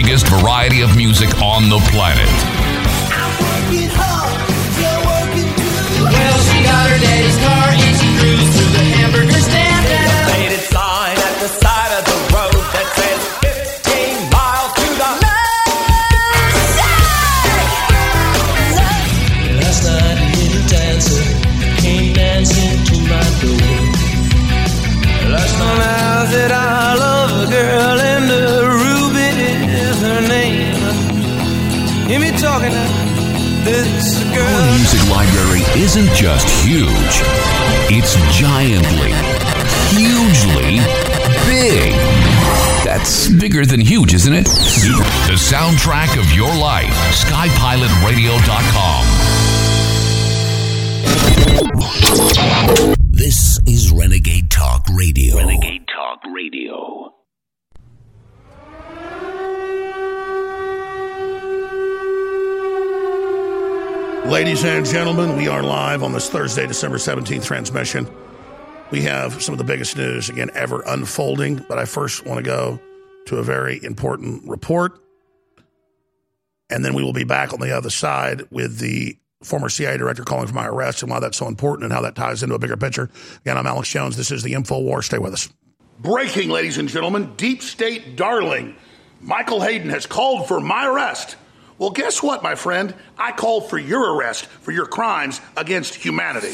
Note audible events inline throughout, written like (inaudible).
biggest variety of music on the planet. Well, isn't just huge, it's giantly, hugely big. That's bigger than huge, isn't it? The soundtrack of your life. SkyPilotRadio.com. This is Renegade Talk Radio. Renegade Talk Radio. Ladies and gentlemen, we are live on this Thursday, December 17th transmission. We have some of the biggest news again ever unfolding, but I first want to go to a very important report. And then we will be back on the other side with the former CIA director calling for my arrest and why that's so important and how that ties into a bigger picture. Again, I'm Alex Jones. This is the Info War. Stay with us. Breaking, ladies and gentlemen, deep state darling Michael Hayden has called for my arrest. Well, guess what, my friend? I called for your arrest for your crimes against humanity.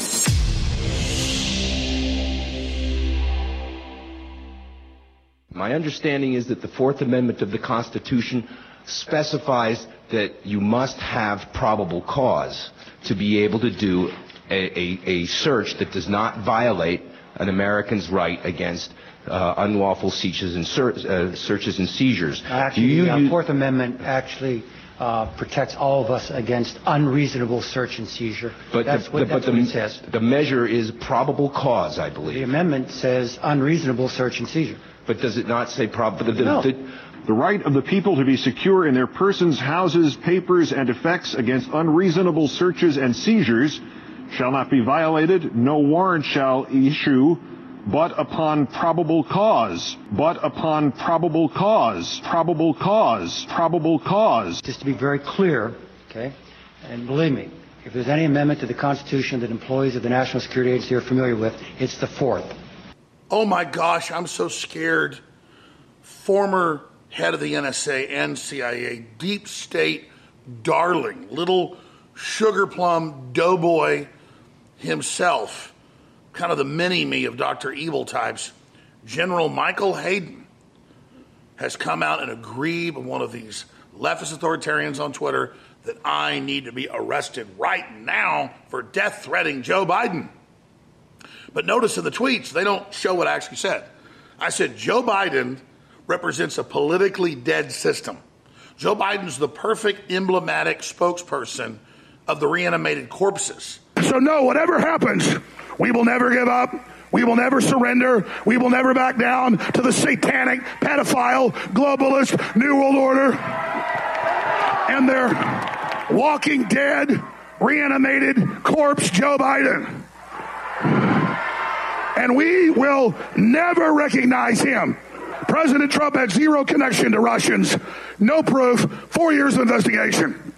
My understanding is that the Fourth Amendment of the Constitution specifies that you must have probable cause to be able to do a, a, a search that does not violate an American's right against uh, unlawful searches and, ser- uh, searches and seizures. Actually, Do you the uh, Fourth Amendment actually uh, protects all of us against unreasonable search and seizure. but that's the, what, the- that's but what the, it says. the measure is probable cause, I believe. The amendment says unreasonable search and seizure. But does it not say probable? No. the- The right of the people to be secure in their persons, houses, papers, and effects against unreasonable searches and seizures shall not be violated. No warrant shall issue but upon probable cause. But upon probable cause. Probable cause. Probable cause. Just to be very clear, okay, and believe me, if there's any amendment to the Constitution that employees of the National Security Agency are familiar with, it's the Fourth. Oh my gosh, I'm so scared. Former head of the NSA and CIA, deep state darling, little sugar plum doughboy himself, kind of the mini me of Dr. Evil types, General Michael Hayden has come out and agreed with one of these leftist authoritarians on Twitter that I need to be arrested right now for death threatening Joe Biden. But notice in the tweets, they don't show what I actually said. I said Joe Biden represents a politically dead system. Joe Biden's the perfect emblematic spokesperson of the reanimated corpses. So, no, whatever happens, we will never give up. We will never surrender. We will never back down to the satanic, pedophile, globalist, New World Order and their walking dead, reanimated corpse, Joe Biden and we will never recognize him. President Trump had zero connection to Russians, no proof, four years of investigation.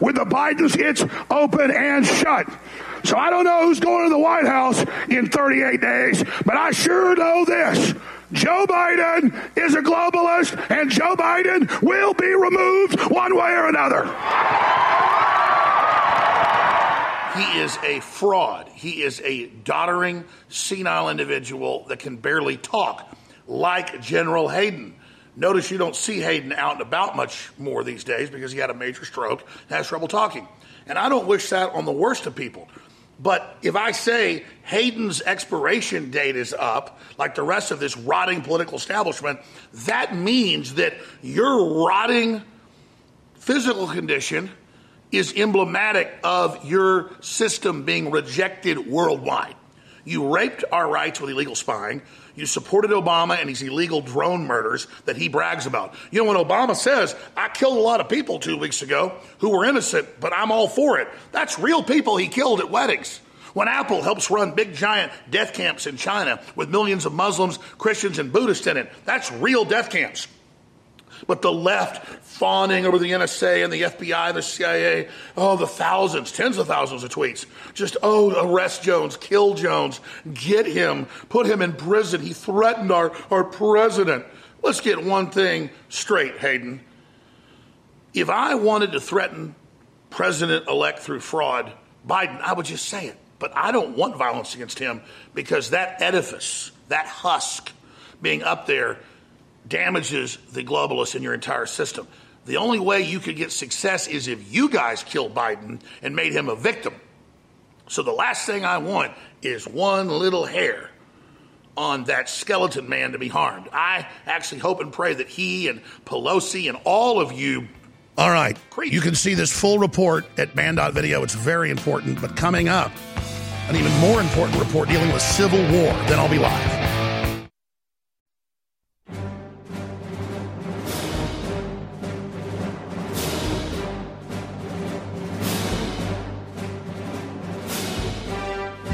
With the Bidens, it's open and shut. So I don't know who's going to the White House in 38 days, but I sure know this. Joe Biden is a globalist, and Joe Biden will be removed one way or another. He is a fraud. He is a doddering, senile individual that can barely talk, like General Hayden. Notice you don't see Hayden out and about much more these days because he had a major stroke and has trouble talking. And I don't wish that on the worst of people. But if I say Hayden's expiration date is up, like the rest of this rotting political establishment, that means that your rotting physical condition is emblematic of your system being rejected worldwide. You raped our rights with illegal spying. You supported Obama and his illegal drone murders that he brags about. You know, when Obama says, I killed a lot of people two weeks ago who were innocent, but I'm all for it, that's real people he killed at weddings. When Apple helps run big giant death camps in China with millions of Muslims, Christians, and Buddhists in it, that's real death camps. But the left fawning over the NSA and the FBI the CIA, oh, the thousands, tens of thousands of tweets. Just, oh, arrest Jones, kill Jones, get him, put him in prison. He threatened our, our president. Let's get one thing straight, Hayden. If I wanted to threaten President elect through fraud, Biden, I would just say it. But I don't want violence against him because that edifice, that husk being up there, damages the globalists in your entire system. The only way you could get success is if you guys killed Biden and made him a victim. So the last thing I want is one little hair on that skeleton man to be harmed. I actually hope and pray that he and Pelosi and all of you. All right. You can see this full report at banned.video. It's very important. But coming up, an even more important report dealing with civil war. Then I'll be live.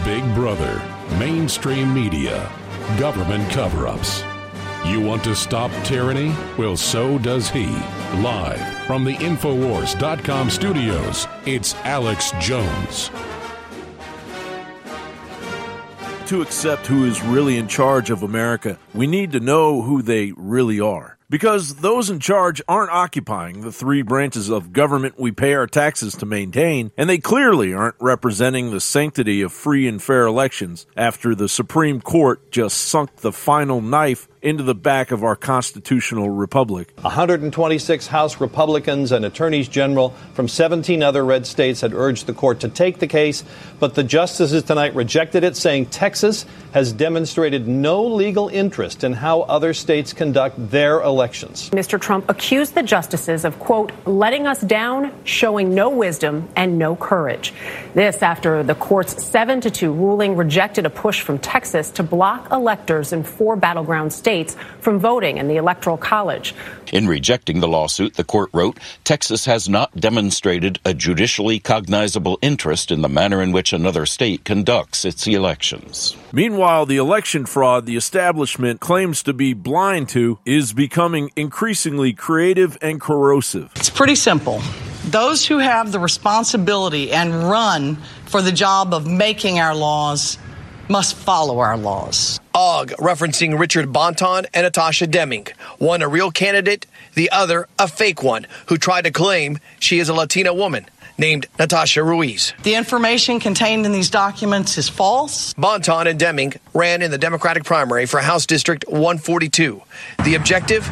Big Brother, mainstream media, government cover ups. You want to stop tyranny? Well, so does he. Live from the Infowars.com studios, it's Alex Jones. To accept who is really in charge of America, we need to know who they really are. Because those in charge aren't occupying the three branches of government we pay our taxes to maintain, and they clearly aren't representing the sanctity of free and fair elections after the Supreme Court just sunk the final knife into the back of our constitutional republic. 126 House Republicans and attorneys general from 17 other red states had urged the court to take the case, but the justices tonight rejected it, saying Texas has demonstrated no legal interest in how other states conduct their elections. Mr. Trump accused the justices of, quote, letting us down, showing no wisdom and no courage. This after the court's 7 to 2 ruling rejected a push from Texas to block electors in four battleground states from voting in the Electoral College. In rejecting the lawsuit, the court wrote Texas has not demonstrated a judicially cognizable interest in the manner in which another state conducts its elections. Meanwhile, the election fraud the establishment claims to be blind to is becoming increasingly creative and corrosive. It's pretty simple. Those who have the responsibility and run for the job of making our laws must follow our laws. OG, referencing Richard Bonton and Natasha Deming. One a real candidate, the other a fake one, who tried to claim she is a Latina woman named Natasha Ruiz. The information contained in these documents is false. Bonton and Deming ran in the Democratic primary for House District 142. The objective?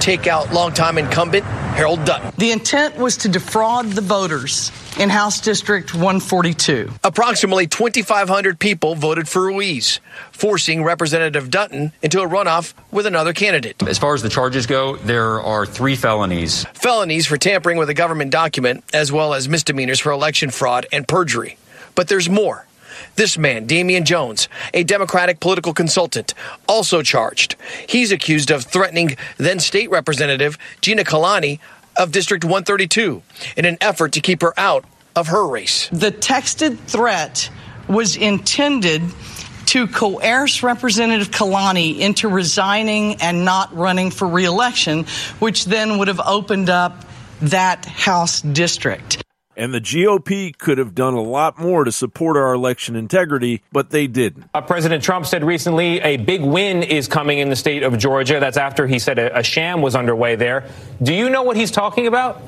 Take out longtime incumbent Harold Dutton. The intent was to defraud the voters in House District 142. Approximately 2,500 people voted for Ruiz, forcing Representative Dutton into a runoff with another candidate. As far as the charges go, there are three felonies. Felonies for tampering with a government document, as well as misdemeanors for election fraud and perjury. But there's more. This man, Damian Jones, a Democratic political consultant, also charged. He's accused of threatening then state representative Gina Calanni of District 132 in an effort to keep her out of her race. The texted threat was intended to coerce Representative Calanni into resigning and not running for reelection, which then would have opened up that House district. And the GOP could have done a lot more to support our election integrity, but they didn't. Uh, President Trump said recently a big win is coming in the state of Georgia. That's after he said a, a sham was underway there. Do you know what he's talking about?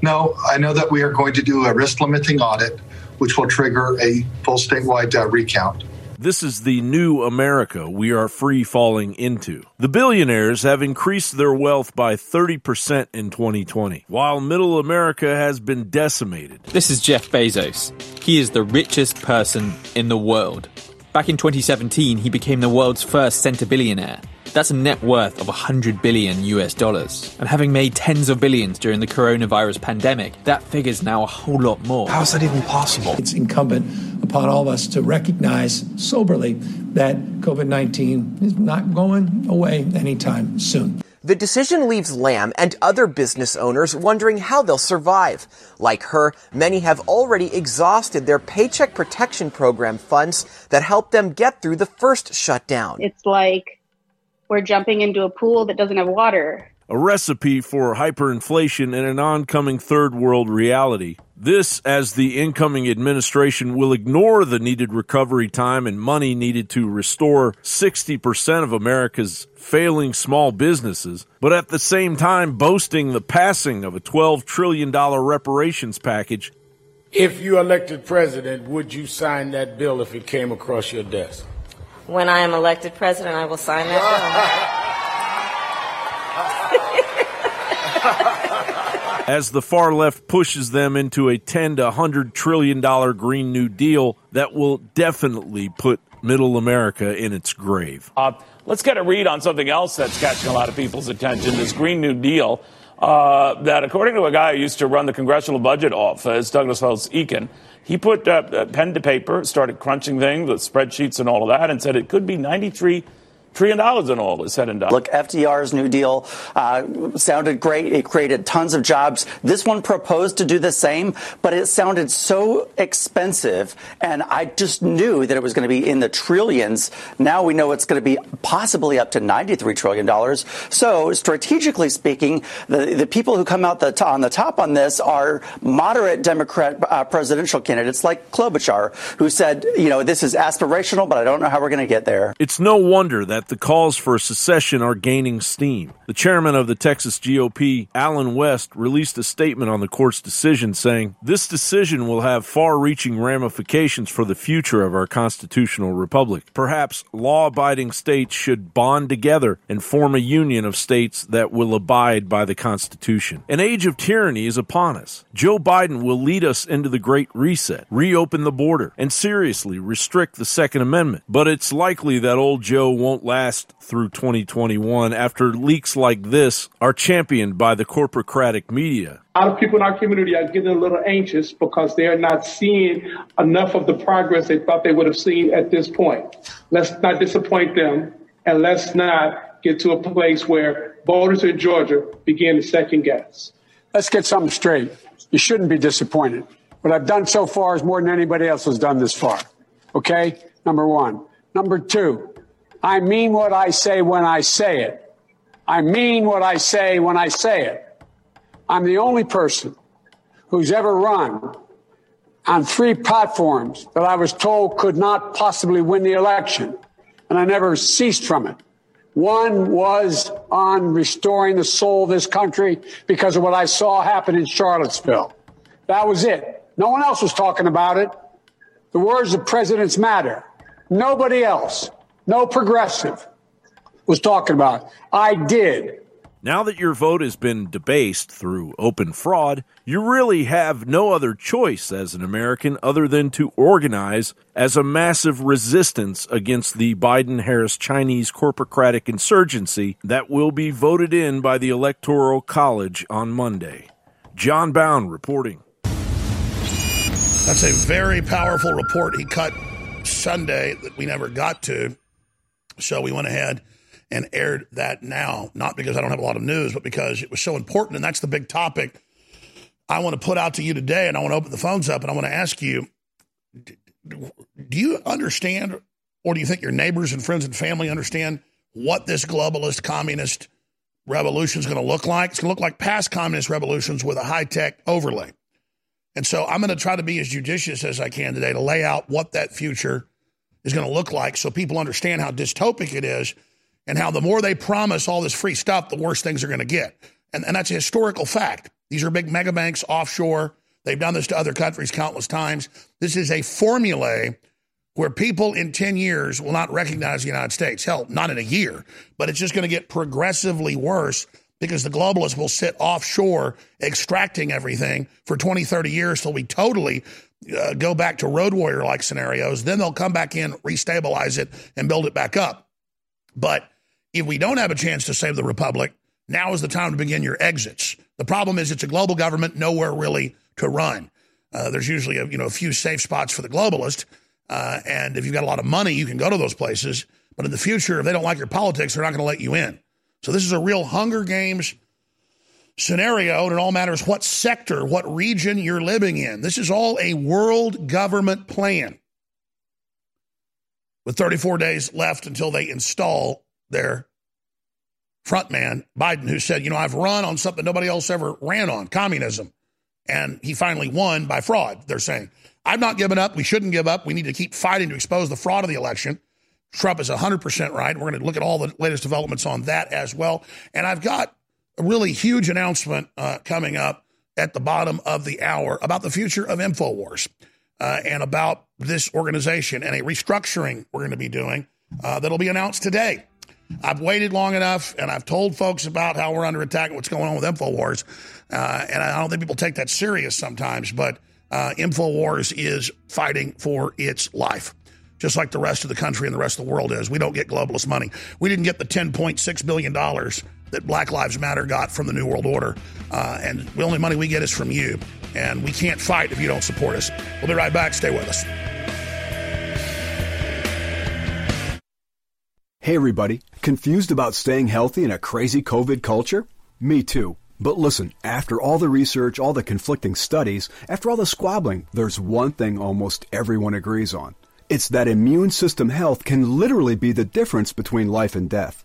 No, I know that we are going to do a risk limiting audit, which will trigger a full statewide uh, recount. This is the new America we are free falling into. The billionaires have increased their wealth by 30% in 2020, while middle America has been decimated. This is Jeff Bezos. He is the richest person in the world. Back in 2017, he became the world's first centibillionaire. That's a net worth of 100 billion US dollars. And having made tens of billions during the coronavirus pandemic, that figure's now a whole lot more. How is that even possible? It's incumbent upon all of us to recognize soberly that COVID 19 is not going away anytime soon. The decision leaves Lam and other business owners wondering how they'll survive. Like her, many have already exhausted their Paycheck Protection Program funds that helped them get through the first shutdown. It's like we're jumping into a pool that doesn't have water. A recipe for hyperinflation and an oncoming third world reality. This, as the incoming administration will ignore the needed recovery time and money needed to restore 60% of America's failing small businesses, but at the same time boasting the passing of a $12 trillion reparations package. If you elected president, would you sign that bill if it came across your desk? When I am elected president, I will sign that bill. (laughs) (laughs) As the far left pushes them into a 10 to 100 trillion dollar green new deal that will definitely put middle America in its grave. Uh, let's get a read on something else that's catching a lot of people's attention, this green new deal. Uh, that according to a guy who used to run the Congressional Budget Office, Douglas Holtz-Eakin, he put uh, pen to paper, started crunching things, the spreadsheets and all of that, and said it could be 93 trillion dollars in all is said and done. Look, FDR's New Deal uh, sounded great. It created tons of jobs. This one proposed to do the same, but it sounded so expensive, and I just knew that it was going to be in the trillions. Now we know it's going to be possibly up to $93 trillion. So, strategically speaking, the, the people who come out the on the top on this are moderate Democrat uh, presidential candidates like Klobuchar, who said, you know, this is aspirational, but I don't know how we're going to get there. It's no wonder that the calls for secession are gaining steam. The chairman of the Texas GOP, Allen West, released a statement on the court's decision saying, This decision will have far reaching ramifications for the future of our constitutional republic. Perhaps law abiding states should bond together and form a union of states that will abide by the Constitution. An age of tyranny is upon us. Joe Biden will lead us into the Great Reset, reopen the border, and seriously restrict the Second Amendment. But it's likely that old Joe won't last last through 2021 after leaks like this are championed by the corporocratic media. A lot of people in our community are getting a little anxious because they are not seeing enough of the progress they thought they would have seen at this point. Let's not disappoint them and let's not get to a place where voters in Georgia begin to second guess. Let's get something straight. You shouldn't be disappointed. What I've done so far is more than anybody else has done this far. Okay? Number one. Number two, I mean what I say when I say it. I mean what I say when I say it. I'm the only person who's ever run on three platforms that I was told could not possibly win the election, and I never ceased from it. One was on restoring the soul of this country because of what I saw happen in Charlottesville. That was it. No one else was talking about it. The words of presidents matter. Nobody else no progressive was talking about. I did. Now that your vote has been debased through open fraud, you really have no other choice as an American other than to organize as a massive resistance against the Biden Harris Chinese corporocratic insurgency that will be voted in by the Electoral College on Monday. Jon Bowne reporting. That's a very powerful report he cut Sunday that we never got to. So we went ahead and aired that now, not because I don't have a lot of news, but because it was so important. And that's the big topic I want to put out to you today. And I want to open the phones up and I want to ask you do you understand, or do you think your neighbors and friends and family understand what this globalist communist revolution is going to look like? It's going to look like past communist revolutions with a high tech overlay. And so I'm going to try to be as judicious as I can today to lay out what that future is going to look like so people understand how dystopic it is and how the more they promise all this free stuff, the worse things are going to get. And, and that's a historical fact. These are big mega banks offshore. They've done this to other countries countless times. This is a formula where people in 10 years will not recognize the United States. Hell, not in a year, but it's just going to get progressively worse because the globalists will sit offshore extracting everything for 20, 30 years till we totally uh, go back to road warrior like scenarios. Then they'll come back in, restabilize it, and build it back up. But if we don't have a chance to save the republic, now is the time to begin your exits. The problem is it's a global government, nowhere really to run. Uh, there's usually a, you know a few safe spots for the globalist, uh, and if you've got a lot of money, you can go to those places. But in the future, if they don't like your politics, they're not going to let you in. So this is a real Hunger Games scenario, and it all matters what sector, what region you're living in. This is all a world government plan. With 34 days left until they install their frontman, Biden, who said, you know, I've run on something nobody else ever ran on, communism. And he finally won by fraud, they're saying. I've not given up. We shouldn't give up. We need to keep fighting to expose the fraud of the election. Trump is 100% right. We're going to look at all the latest developments on that as well. And I've got a really huge announcement uh, coming up at the bottom of the hour about the future of InfoWars uh, and about this organization and a restructuring we're going to be doing uh, that'll be announced today. I've waited long enough and I've told folks about how we're under attack and what's going on with InfoWars. Uh, and I don't think people take that serious sometimes, but uh, InfoWars is fighting for its life. Just like the rest of the country and the rest of the world is. We don't get globalist money. We didn't get the $10.6 billion that Black Lives Matter got from the New World Order. Uh, and the only money we get is from you. And we can't fight if you don't support us. We'll be right back. Stay with us. Hey, everybody. Confused about staying healthy in a crazy COVID culture? Me too. But listen, after all the research, all the conflicting studies, after all the squabbling, there's one thing almost everyone agrees on. It's that immune system health can literally be the difference between life and death.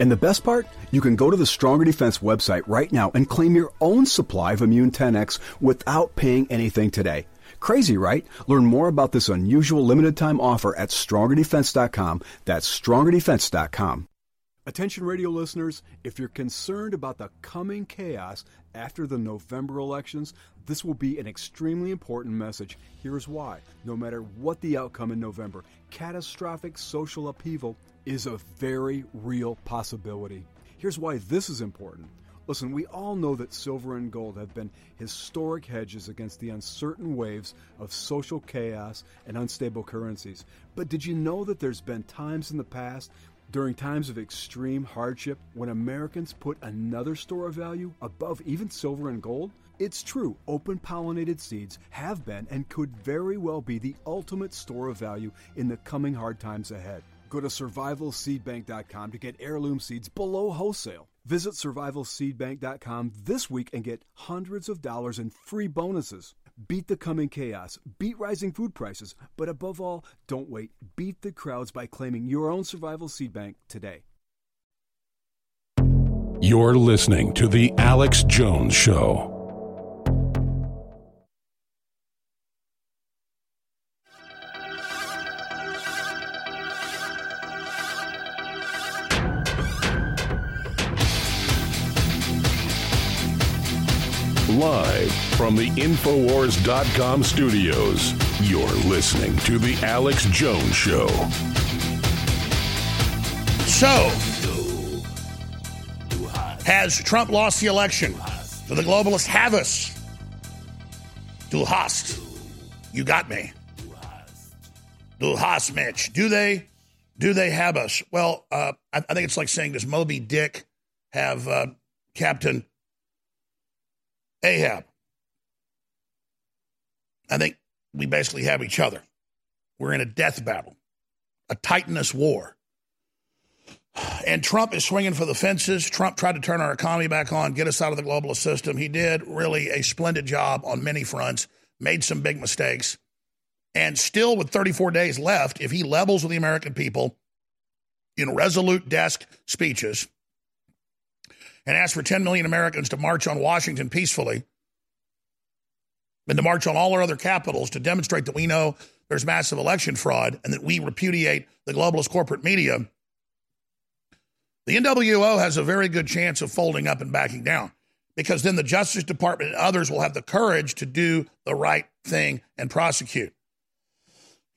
And the best part? You can go to the Stronger Defense website right now and claim your own supply of Immune 10X without paying anything today. Crazy, right? Learn more about this unusual limited time offer at strongerdefense.com. That's strongerdefense.com. Attention radio listeners, if you're concerned about the coming chaos after the November elections, this will be an extremely important message. Here's why. No matter what the outcome in November, catastrophic social upheaval is a very real possibility. Here's why this is important. Listen, we all know that silver and gold have been historic hedges against the uncertain waves of social chaos and unstable currencies. But did you know that there's been times in the past, during times of extreme hardship, when Americans put another store of value above even silver and gold? It's true, open pollinated seeds have been and could very well be the ultimate store of value in the coming hard times ahead. Go to survivalseedbank.com to get heirloom seeds below wholesale. Visit survivalseedbank.com this week and get hundreds of dollars in free bonuses. Beat the coming chaos, beat rising food prices, but above all, don't wait. Beat the crowds by claiming your own survival seed bank today. You're listening to The Alex Jones Show. Live from the Infowars.com studios, you're listening to The Alex Jones Show. So, has Trump lost the election? Do the globalists have us? Du hast. You got me. Du hast, Mitch. Do they? Do they have us? Well, uh, I, I, think it's like saying, does Moby Dick have uh, Captain Ahab? I think we basically have each other. We're in a death battle, a titanous war. And Trump is swinging for the fences. Trump tried to turn our economy back on, get us out of the globalist system. He did really a splendid job on many fronts, made some big mistakes. And still, with 34 days left, if he levels with the American people in resolute desk speeches and asks for 10 million Americans to march on Washington peacefully. And to march on all our other capitals to demonstrate that we know there's massive election fraud and that we repudiate the globalist corporate media, the NWO has a very good chance of folding up and backing down because then the Justice Department and others will have the courage to do the right thing and prosecute.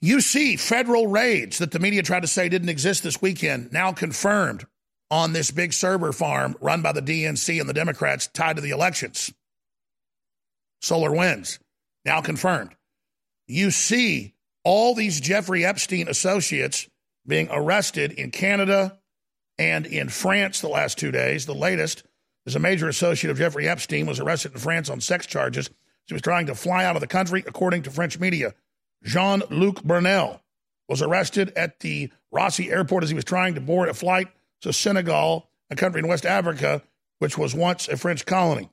You see federal raids that the media tried to say didn't exist this weekend, now confirmed on this big server farm run by the DNC and the Democrats tied to the elections. SolarWinds, now confirmed. You see all these Jeffrey Epstein associates being arrested in Canada and in France the last two days. The latest is a major associate of Jeffrey Epstein, was arrested in France on sex charges. She was trying to fly out of the country, according to French media. Jean Luc Brunel was arrested at the Roissy airport as he was trying to board a flight to Senegal, a country in West Africa, which was once a French colony.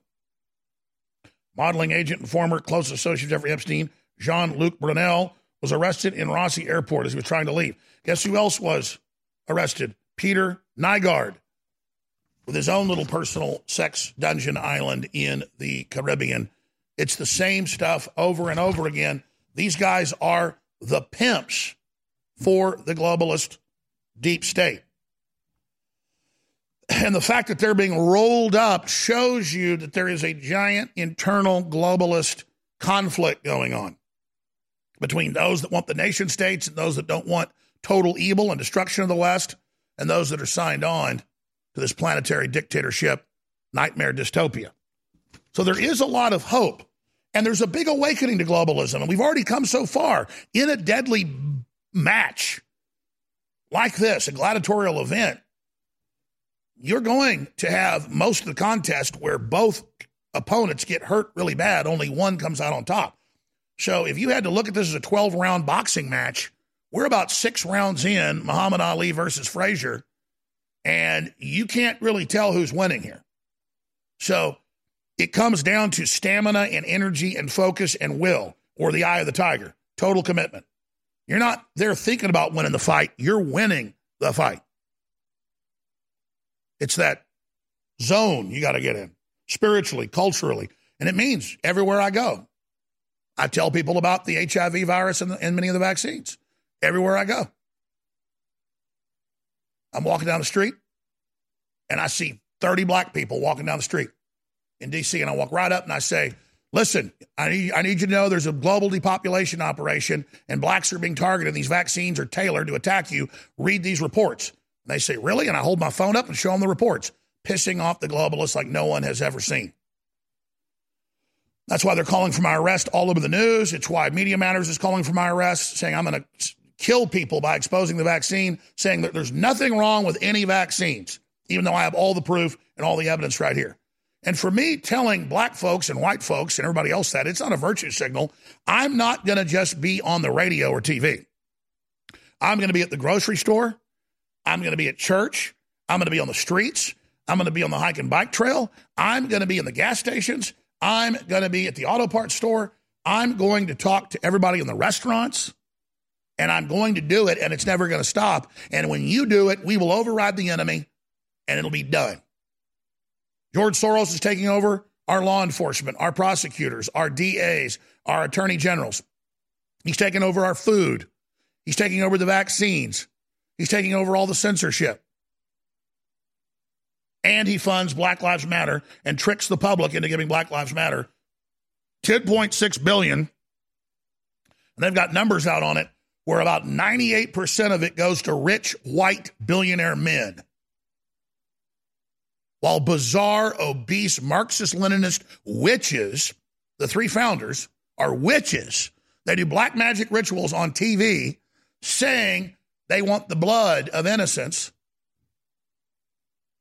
Modeling agent and former close associate of Jeffrey Epstein, Jean Luc Brunel, was arrested in Roissy airport as he was trying to leave. Guess who else was arrested? Peter Nygard, with his own little personal sex dungeon island in the Caribbean. It's the same stuff over and over again. These guys are the pimps for the globalist deep state. And the fact that they're being rolled up shows you that there is a giant internal globalist conflict going on between those that want the nation states and those that don't want total evil and destruction of the West and those that are signed on to this planetary dictatorship nightmare dystopia. So there is a lot of hope. And there's a big awakening to globalism. And we've already come so far in a deadly match like this, a gladiatorial event. You're going to have most of the contest where both opponents get hurt really bad, only one comes out on top. So if you had to look at this as a 12 round boxing match, we're about six rounds in, Muhammad Ali versus Frazier, and you can't really tell who's winning here. So it comes down to stamina and energy and focus and will, or the eye of the tiger, total commitment. You're not there thinking about winning the fight, you're winning the fight. It's that zone you got to get in spiritually, culturally. And it means everywhere I go, I tell people about the HIV virus and, the, and many of the vaccines everywhere I go. I'm walking down the street and I see 30 black people walking down the street in D.C. And I walk right up and I say, Listen, I need, I need you to know there's a global depopulation operation and blacks are being targeted. These vaccines are tailored to attack you. Read these reports. And they say, Really? And I hold my phone up and show them the reports, pissing off the globalists like no one has ever seen. That's why they're calling for my arrest all over the news. It's why Media Matters is calling for my arrest, saying I'm going to kill people by exposing the vaccine, saying that there's nothing wrong with any vaccines, even though I have all the proof and all the evidence right here. And for me, telling black folks and white folks and everybody else that it's not a virtue signal, I'm not going to just be on the radio or TV. I'm going to be at the grocery store. I'm going to be at church. I'm going to be on the streets. I'm going to be on the hike and bike trail. I'm going to be in the gas stations. I'm going to be at the auto parts store. I'm going to talk to everybody in the restaurants. And I'm going to do it, and it's never going to stop. And when you do it, we will override the enemy, and it'll be done. George Soros is taking over our law enforcement, our prosecutors, our DAs, our attorney generals. He's taking over our food. He's taking over the vaccines. He's taking over all the censorship. And he funds Black Lives Matter and tricks the public into giving Black Lives Matter 10.6 billion. And they've got numbers out on it where about 98% of it goes to rich white billionaire men while bizarre, obese, Marxist Leninist witches, the three founders, are witches. They do black magic rituals on TV saying they want the blood of innocence.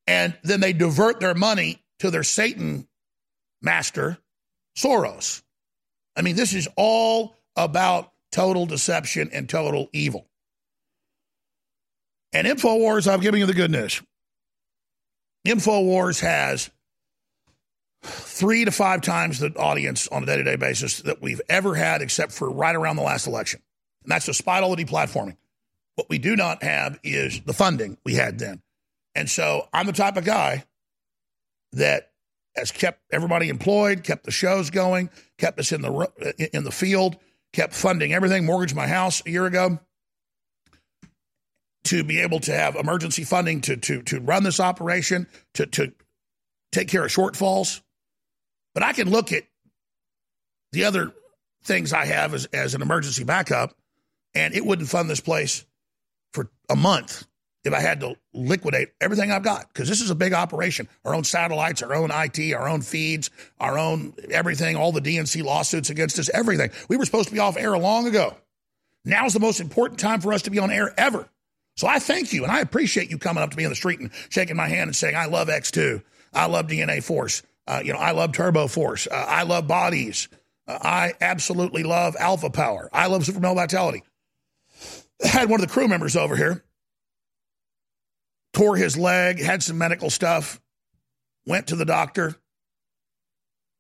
And then they divert their money to their Satan master, Soros. I mean, this is all about total deception and total evil. And InfoWars, I'm giving you the good news. InfoWars has three to five times the audience on a day to day basis that we've ever had, except for right around the last election. And that's the deplatforming. What we do not have is the funding we had then. And so I'm the type of guy that has kept everybody employed, kept the shows going, kept us in the in the field, kept funding everything, mortgaged my house a year ago to be able to have emergency funding to to to run this operation, to to take care of shortfalls. But I can look at the other things I have as, as an emergency backup, and it wouldn't fund this place for a month if I had to liquidate everything I've got. Because this is a big operation. Our own satellites, our own IT, our own feeds, our own everything, all the DNC lawsuits against us, everything. We were supposed to be off air long ago. Now's the most important time for us to be on air ever. So I thank you and I appreciate you coming up to me in the street and shaking my hand and saying, I love X2. I love DNA Force. Uh, you know, I love Turbo Force. Uh, I love bodies. Uh, I absolutely love Alpha Power. I love Super Vitality. Had one of the crew members over here, tore his leg, had some medical stuff, went to the doctor.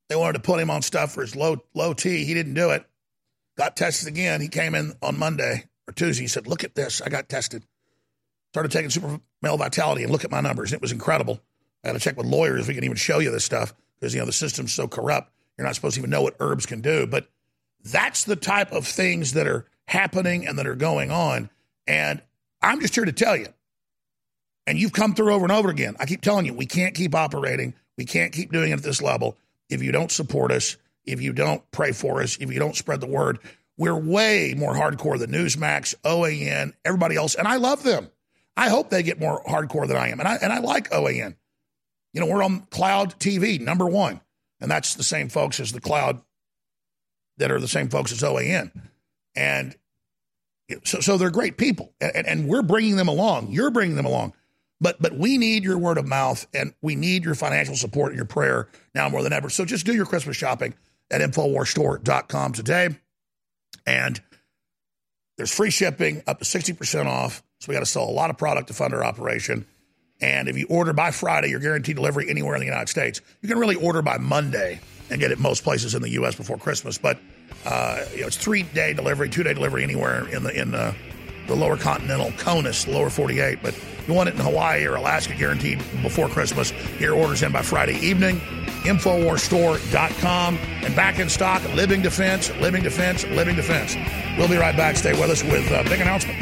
They wanted to put him on stuff for his low low T. He didn't do it. Got tested again. He came in on Monday or Tuesday. He said, "Look at this. I got tested." Started taking Super Male Vitality and look at my numbers. It was incredible. I got to check with lawyers if we can even show you this stuff because you know the system's so corrupt. You're not supposed to even know what herbs can do. But that's the type of things that are happening and that are going on. And I'm just here to tell you. And you've come through over and over again. I keep telling you, we can't keep operating. We can't keep doing it at this level if you don't support us, if you don't pray for us, if you don't spread the word. We're way more hardcore than Newsmax, OAN, everybody else. And I love them. I hope they get more hardcore than I am. And I, and I like OAN. You know, we're on Cloud TV, number one. And that's the same folks as the Cloud that are the same folks as OAN. And so, so they're great people. And, and we're bringing them along. You're bringing them along. But, but we need your word of mouth and we need your financial support and your prayer now more than ever. So just do your Christmas shopping at InfoWarsStore.com today. And there's free shipping up to 60% off. So we got to sell a lot of product to fund our operation. And if you order by Friday, you're guaranteed delivery anywhere in the United States. You can really order by Monday and get it most places in the U.S. before Christmas. But uh, you know, it's three day delivery, two day delivery anywhere in the in the, the lower continental CONUS, lower 48. But you want it in Hawaii or Alaska, guaranteed before Christmas. Your orders in by Friday evening. Infowarstore.com and back in stock. Living Defense, Living Defense, Living Defense. We'll be right back. Stay with us with a big announcement.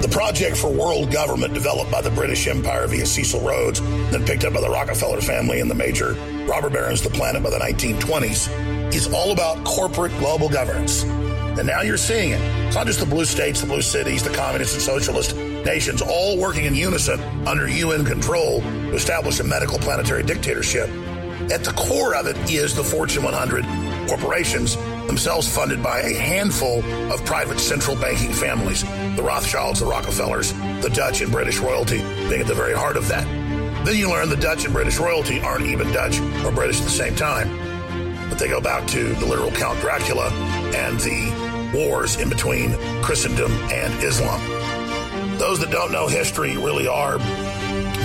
The project for world government developed by the British Empire via Cecil Rhodes, then picked up by the Rockefeller family and the major robber barons of the planet by the 1920s, is all about corporate global governance. And now you're seeing it. It's not just the blue states, the blue cities, the communist and socialist nations all working in unison under UN control to establish a medical planetary dictatorship. At the core of it is the Fortune 100 corporations, themselves funded by a handful of private central banking families the Rothschilds, the Rockefellers, the Dutch and British royalty being at the very heart of that. Then you learn the Dutch and British royalty aren't even Dutch or British at the same time, but they go back to the literal Count Dracula and the wars in between Christendom and Islam. Those that don't know history really are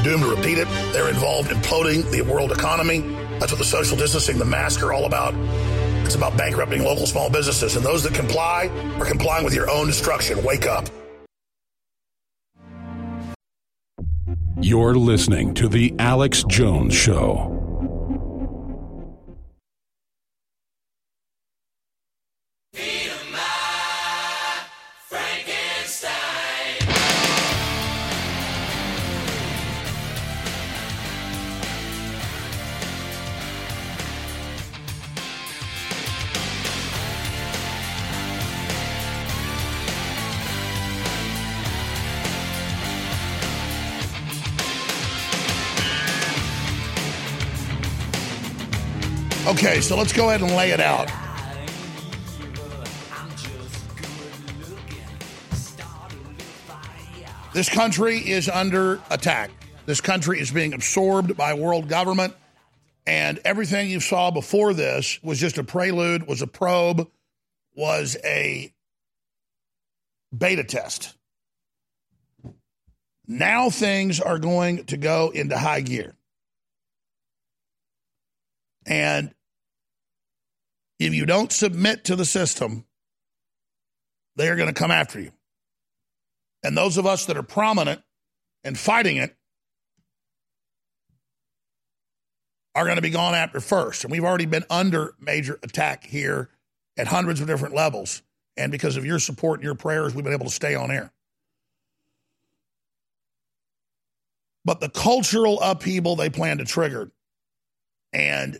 doomed to repeat it. They're involved in imploding the world economy. That's what the social distancing, the mask are all about. It's about bankrupting local small businesses. And those that comply are complying with your own destruction. Wake up. You're listening to The Alex Jones Show. Okay, so let's go ahead and lay it out. This country is under attack. This country is being absorbed by world government. And everything you saw before this was just a prelude, was a probe, was a beta test. Now things are going to go into high gear. And if you don't submit to the system, they are going to come after you. And those of us that are prominent and fighting it are going to be gone after first. And we've already been under major attack here at hundreds of different levels. And because of your support and your prayers, we've been able to stay on air. But the cultural upheaval they plan to trigger and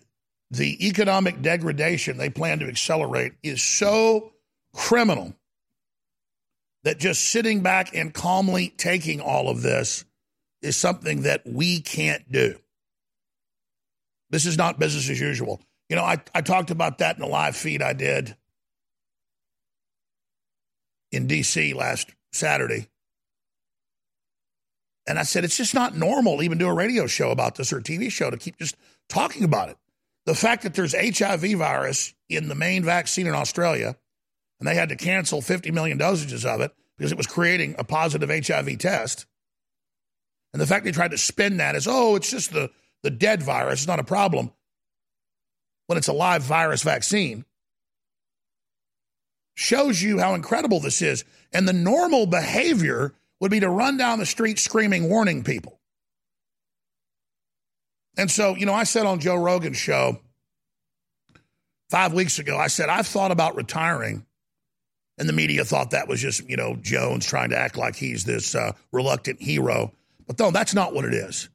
the economic degradation they plan to accelerate is so criminal that just sitting back and calmly taking all of this is something that we can't do. This is not business as usual. You know, I, I talked about that in a live feed I did in D.C. last Saturday. And I said, it's just not normal to even do a radio show about this or a TV show to keep just talking about it. The fact that there's HIV virus in the main vaccine in Australia, and they had to cancel 50 million dosages of it because it was creating a positive HIV test. And the fact they tried to spin that as, oh, it's just the, the dead virus, it's not a problem, when it's a live virus vaccine, shows you how incredible this is. And the normal behavior would be to run down the street screaming, warning people. And so, you know, I said on Joe Rogan's show five weeks ago, I said, I've thought about retiring. And the media thought that was just, you know, Jones trying to act like he's this uh, reluctant hero. But no, that's not what it is.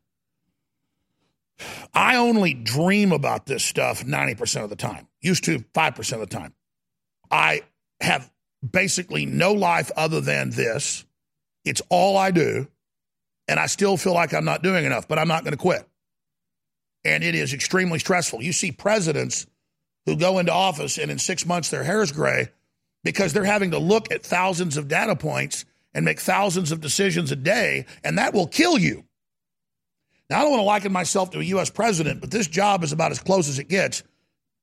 I only dream about this stuff 90% of the time, used to 5% of the time. I have basically no life other than this. It's all I do. And I still feel like I'm not doing enough, but I'm not going to quit. And it is extremely stressful. You see presidents who go into office and in six months their hair is gray because they're having to look at thousands of data points and make thousands of decisions a day, and that will kill you. Now, I don't want to liken myself to a U.S. president, but this job is about as close as it gets.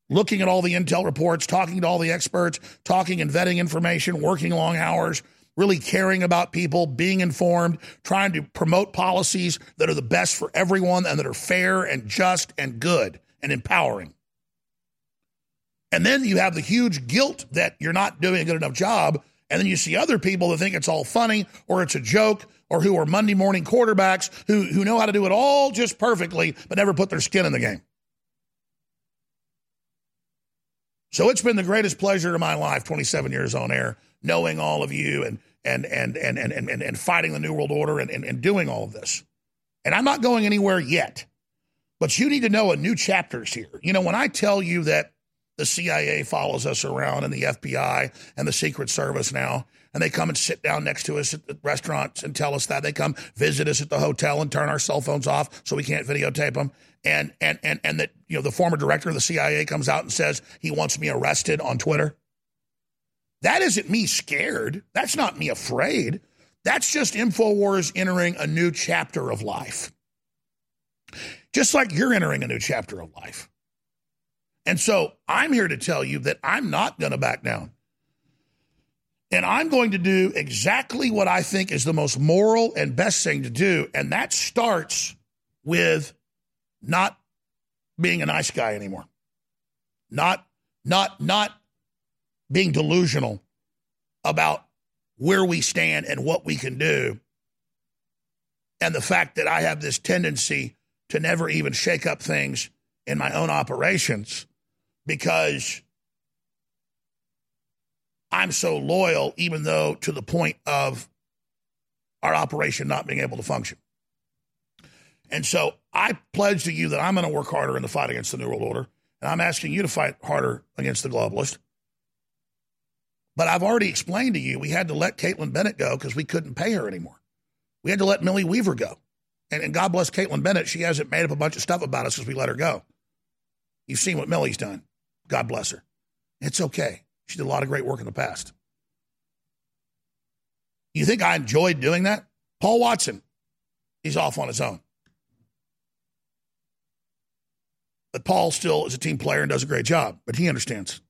Looking at all the intel reports, talking to all the experts, talking and vetting information, working long hours, really caring about people, being informed, trying to promote policies that are the best for everyone and that are fair and just and good and empowering. And then you have the huge guilt that you're not doing a good enough job. And then you see other people that think it's all funny or it's a joke or who are Monday morning quarterbacks who, who know how to do it all just perfectly but never put their skin in the game. So it's been the greatest pleasure of my life, 27 years on air, knowing all of you and and and and and and, and fighting the New World Order and, and, and doing all of this. And I'm not going anywhere yet. But you need to know a new chapter's here. You know, when I tell you that the CIA follows us around and the FBI and the Secret Service now, and they come and sit down next to us at restaurants and tell us that. They come visit us at the hotel and turn our cell phones off so we can't videotape them. And and and and that you know the former director of the CIA comes out and says he wants me arrested on Twitter. That isn't me scared. That's not me afraid. That's just InfoWars entering a new chapter of life. Just like you're entering a new chapter of life. And so I'm here to tell you that I'm not going to back down. And I'm going to do exactly what I think is the most moral and best thing to do. And that starts with not being a nice guy anymore. Not, not, not being delusional about where we stand and what we can do. And the fact that I have this tendency to never even shake up things in my own operations because I'm so loyal, even though to the point of our operation not being able to function. And so I pledge to you that I'm going to work harder in the fight against the New World Order. And I'm asking you to fight harder against the globalist. But I've already explained to you we had to let Kaitlin Bennett go because we couldn't pay her anymore. We had to let Millie Weaver go. And, and God bless Kaitlin Bennett. She hasn't made up a bunch of stuff about us because we let her go. You've seen what Millie's done. God bless her. It's okay. She did a lot of great work in the past. You think I enjoyed doing that? Paul Watson, he's off on his own. But Paul still is a team player and does a great job, but he understands.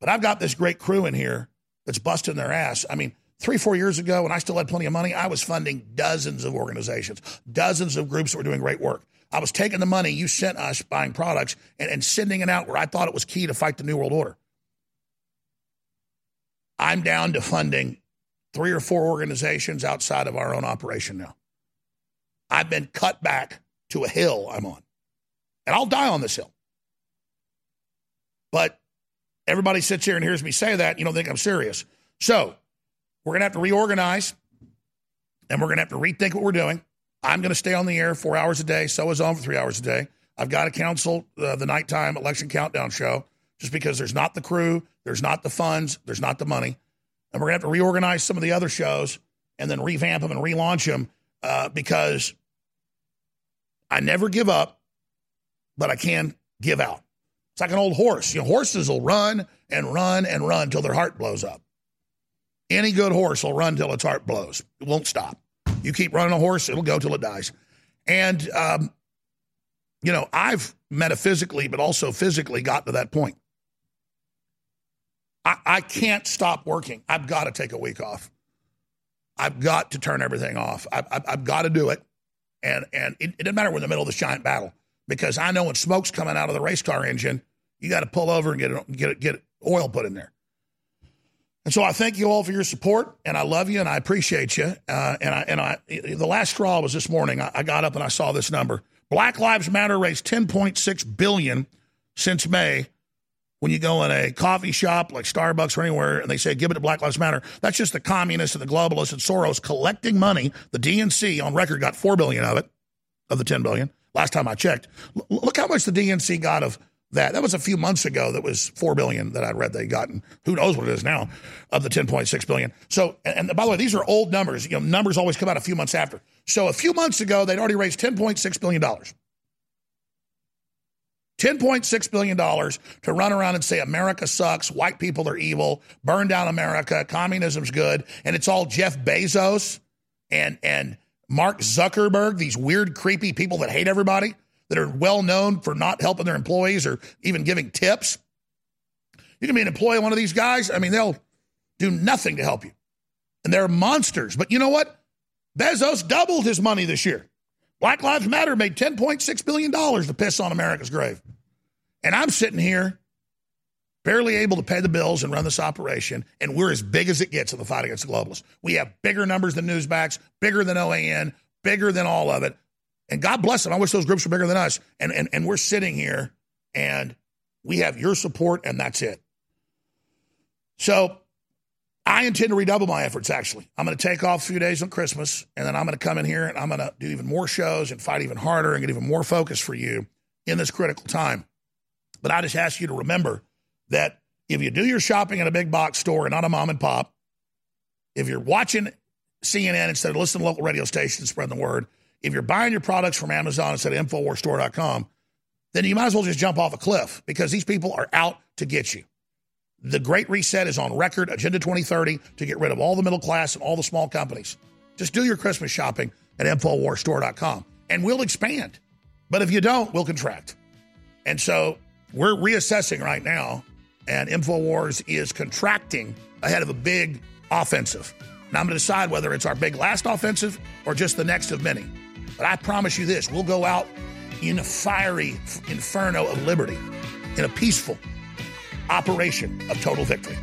But I've got this great crew in here that's busting their ass. I mean, three, four years ago, when I still had plenty of money, I was funding dozens of organizations, dozens of groups that were doing great work. I was taking the money you sent us buying products and, and sending it out where I thought it was key to fight the New World Order. I'm down to funding three or four organizations outside of our own operation now. I've been cut back to a hill I'm on. And I'll die on this hill. But everybody sits here and hears me say that. You don't think I'm serious. So we're going to have to reorganize and we're going to have to rethink what we're doing. I'm going to stay on the air four hours a day. So is on for three hours a day. I've got to cancel uh, the nighttime election countdown show just because there's not the crew, there's not the funds, there's not the money. And we're going to have to reorganize some of the other shows and then revamp them and relaunch them uh, because I never give up, but I can give out. It's like an old horse. You know, horses will run and run and run till their heart blows up. Any good horse will run till its heart blows. It won't stop. You keep running a horse, it'll go till it dies. And, um, you know, I've metaphysically, but also physically got to that point. I, I can't stop working. I've got to take a week off. I've got to turn everything off. I've, I've, I've got to do it. And, and it, it doesn't matter we're in the middle of this giant battle because I know when smoke's coming out of the race car engine, you got to pull over and get it, get it, get oil put in there. And so I thank you all for your support, and I love you, and I appreciate you. Uh, and I and I the last straw was this morning. I, I got up and I saw this number. Black Lives Matter raised 10.6 billion since May. When you go in a coffee shop like Starbucks or anywhere, and they say give it to Black Lives Matter, that's just the communists and the globalists and Soros collecting money. The DNC on record got four billion of it, of the 10 billion. Last time I checked, L- look how much the DNC got of that. That was a few months ago. That was four billion that I read they'd gotten. Who knows what it is now of the 10.6 billion. So, and, by the way, these are old numbers. You know, numbers always come out a few months after. So a few months ago, they'd already raised 10.6 billion dollars. $10.6 billion to run around and say America sucks, white people are evil, burn down America, communism's good, and it's all Jeff Bezos and, and Mark Zuckerberg, these weird, creepy people that hate everybody, that are well known for not helping their employees or even giving tips. You can be an employee of one of these guys, I mean, they'll do nothing to help you. And they're monsters. But you know what? Bezos doubled his money this year. Black Lives Matter made $10.6 billion to piss on America's grave. And I'm sitting here barely able to pay the bills and run this operation, and we're as big as it gets in the fight against the globalists. We have bigger numbers than Newsmax, bigger than OAN, bigger than all of it. And God bless them. I wish those groups were bigger than us. And, and, and we're sitting here and we have your support, and that's it. So I intend to redouble my efforts, actually. I'm going to take off a few days on Christmas, and then I'm going to come in here and I'm going to do even more shows and fight even harder and get even more focus for you in this critical time. But I just ask you to remember that if you do your shopping in a big box store and not a mom and pop, if you're watching CNN instead of listening to local radio stations, spread the word, if you're buying your products from Amazon instead of InfoWarsStore.com, then you might as well just jump off a cliff because these people are out to get you. The Great Reset is on record, Agenda 2030, to get rid of all the middle class and all the small companies. Just do your Christmas shopping at InfoWarsStore.com and we'll expand. But if you don't, we'll contract. And so we're reassessing right now, and InfoWars is contracting ahead of a big offensive. Now I'm going to decide whether it's our big last offensive or just the next of many. But I promise you this we'll go out in a fiery inferno of liberty, in a peaceful operation of total victory.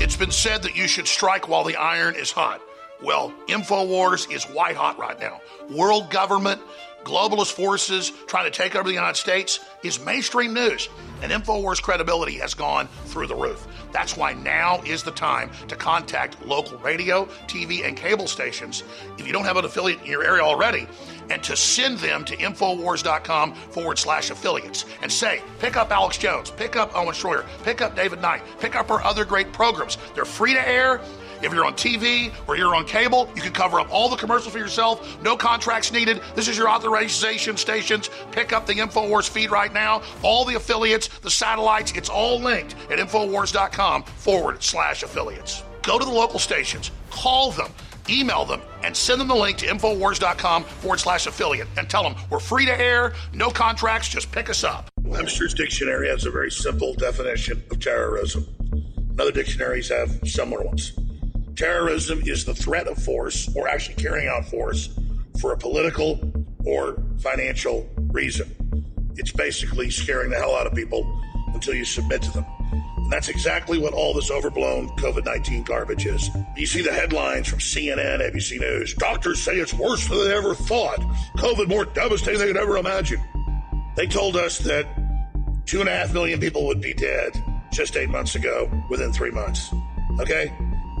It's been said that you should strike while the iron is hot. Well, InfoWars is white hot right now. World government, globalist forces trying to take over the United States is mainstream news, and InfoWars credibility has gone through the roof. That's why now is the time to contact local radio, TV, and cable stations if you don't have an affiliate in your area already, and to send them to Infowars.com forward slash affiliates and say, pick up Alex Jones, pick up Owen Schroyer, pick up David Knight, pick up our other great programs. They're free to air. If you're on TV or you're on cable, you can cover up all the commercials for yourself. No contracts needed. This is your authorization stations. Pick up the InfoWars feed right now. All the affiliates, the satellites, it's all linked at Infowars.com forward slash affiliates. Go to the local stations, call them, email them, and send them the link to Infowars.com forward slash affiliate and tell them we're free to air, no contracts, just pick us up. Webster's Dictionary has a very simple definition of terrorism. Other dictionaries have similar ones. Terrorism is the threat of force or actually carrying out force for a political or financial reason. It's basically scaring the hell out of people until you submit to them. And that's exactly what all this overblown COVID 19 garbage is. You see the headlines from CNN, ABC News. Doctors say it's worse than they ever thought. COVID more devastating than they could ever imagine. They told us that two and a half million people would be dead just eight months ago within three months. Okay?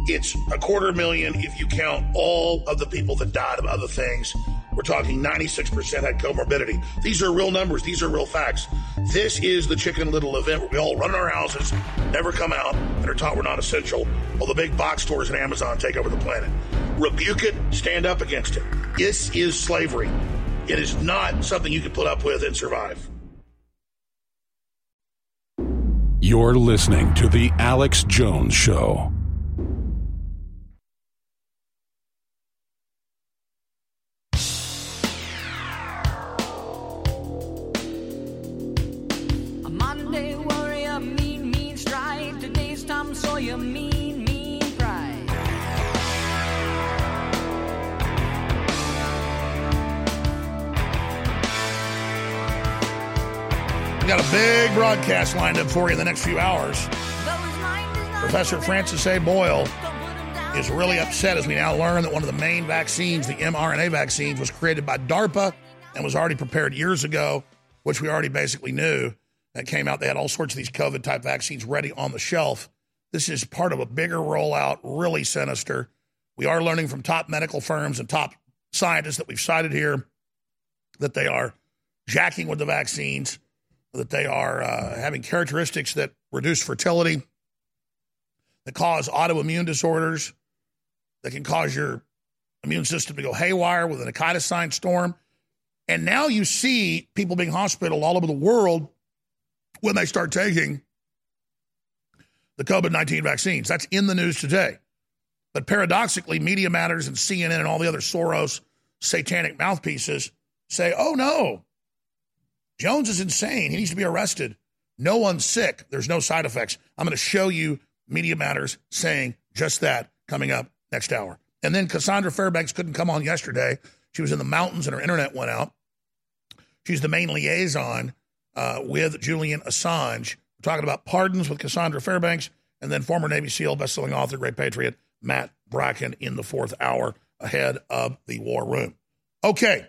It's a quarter million if you count all of the people that died of other things. We're talking 96% had comorbidity. These are real numbers. These are real facts. This is the Chicken Little event where we all run in our houses, never come out, and are taught we're not essential, while the big box stores and Amazon take over the planet. Rebuke it, stand up against it. This is slavery. It is not something you can put up with and survive. You're listening to The Alex Jones Show. Got a big broadcast lined up for you in the next few hours. Professor Francis A. Boyle is really upset as we now learn that one of the main vaccines, the mRNA vaccines, was created by DARPA and was already prepared years ago, which we already basically knew. That came out. They had all sorts of these COVID type vaccines ready on the shelf. This is part of a bigger rollout, really sinister. We are learning from top medical firms and top scientists that we've cited here that they are jacking with the vaccines, that they are uh, having characteristics that reduce fertility, that cause autoimmune disorders, that can cause your immune system to go haywire with an cytokine storm. And now you see people being hospitalized all over the world when they start taking the COVID 19 vaccines. That's in the news today. But paradoxically, Media Matters and CNN and all the other Soros satanic mouthpieces say, oh no, Jones is insane. He needs to be arrested. No one's sick. There's no side effects. I'm going to show you Media Matters saying just that coming up next hour. And then Cassandra Fairbanks couldn't come on yesterday. She was in the mountains and her internet went out. She's the main liaison uh, with Julian Assange. We're talking about pardons with Cassandra Fairbanks and then former Navy SEAL, bestselling author, great patriot, Matt Bracken in the fourth hour ahead of the war room. Okay.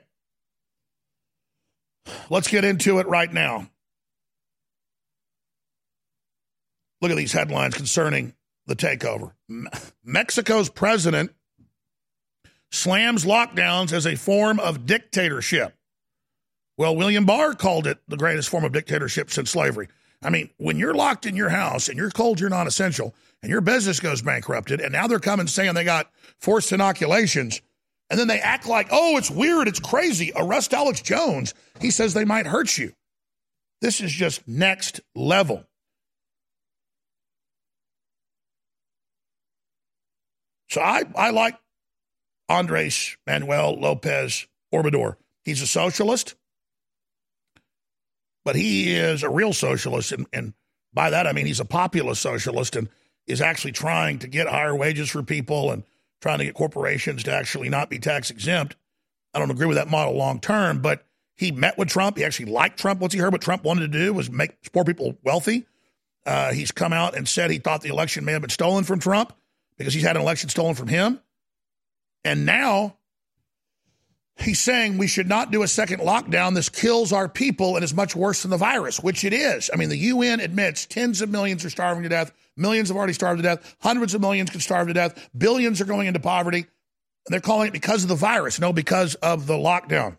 Let's get into it right now. Look at these headlines concerning the takeover. Mexico's president slams lockdowns as a form of dictatorship. Well, William Barr called it the greatest form of dictatorship since slavery. I mean, when you're locked in your house and you're told you're non essential and your business goes bankrupted, and now they're coming saying they got forced inoculations, and then they act like, oh, it's weird, it's crazy, arrest Alex Jones. He says they might hurt you. This is just next level. So I, I like Andres Manuel Lopez Obrador. He's a socialist, but he is a real socialist. And, and by that, I mean he's a populist socialist and is actually trying to get higher wages for people and trying to get corporations to actually not be tax exempt. I don't agree with that model long term, but he met with Trump. He actually liked Trump. What's he heard what Trump wanted to do was make poor people wealthy. Uh, he's come out and said he thought the election may have been stolen from Trump because he's had an election stolen from him. And now he's saying we should not do a second lockdown. This kills our people and is much worse than the virus, which it is. I mean, the UN admits tens of millions are starving to death. Millions have already starved to death. Hundreds of millions could starve to death. Billions are going into poverty. They're calling it because of the virus, no, because of the lockdown.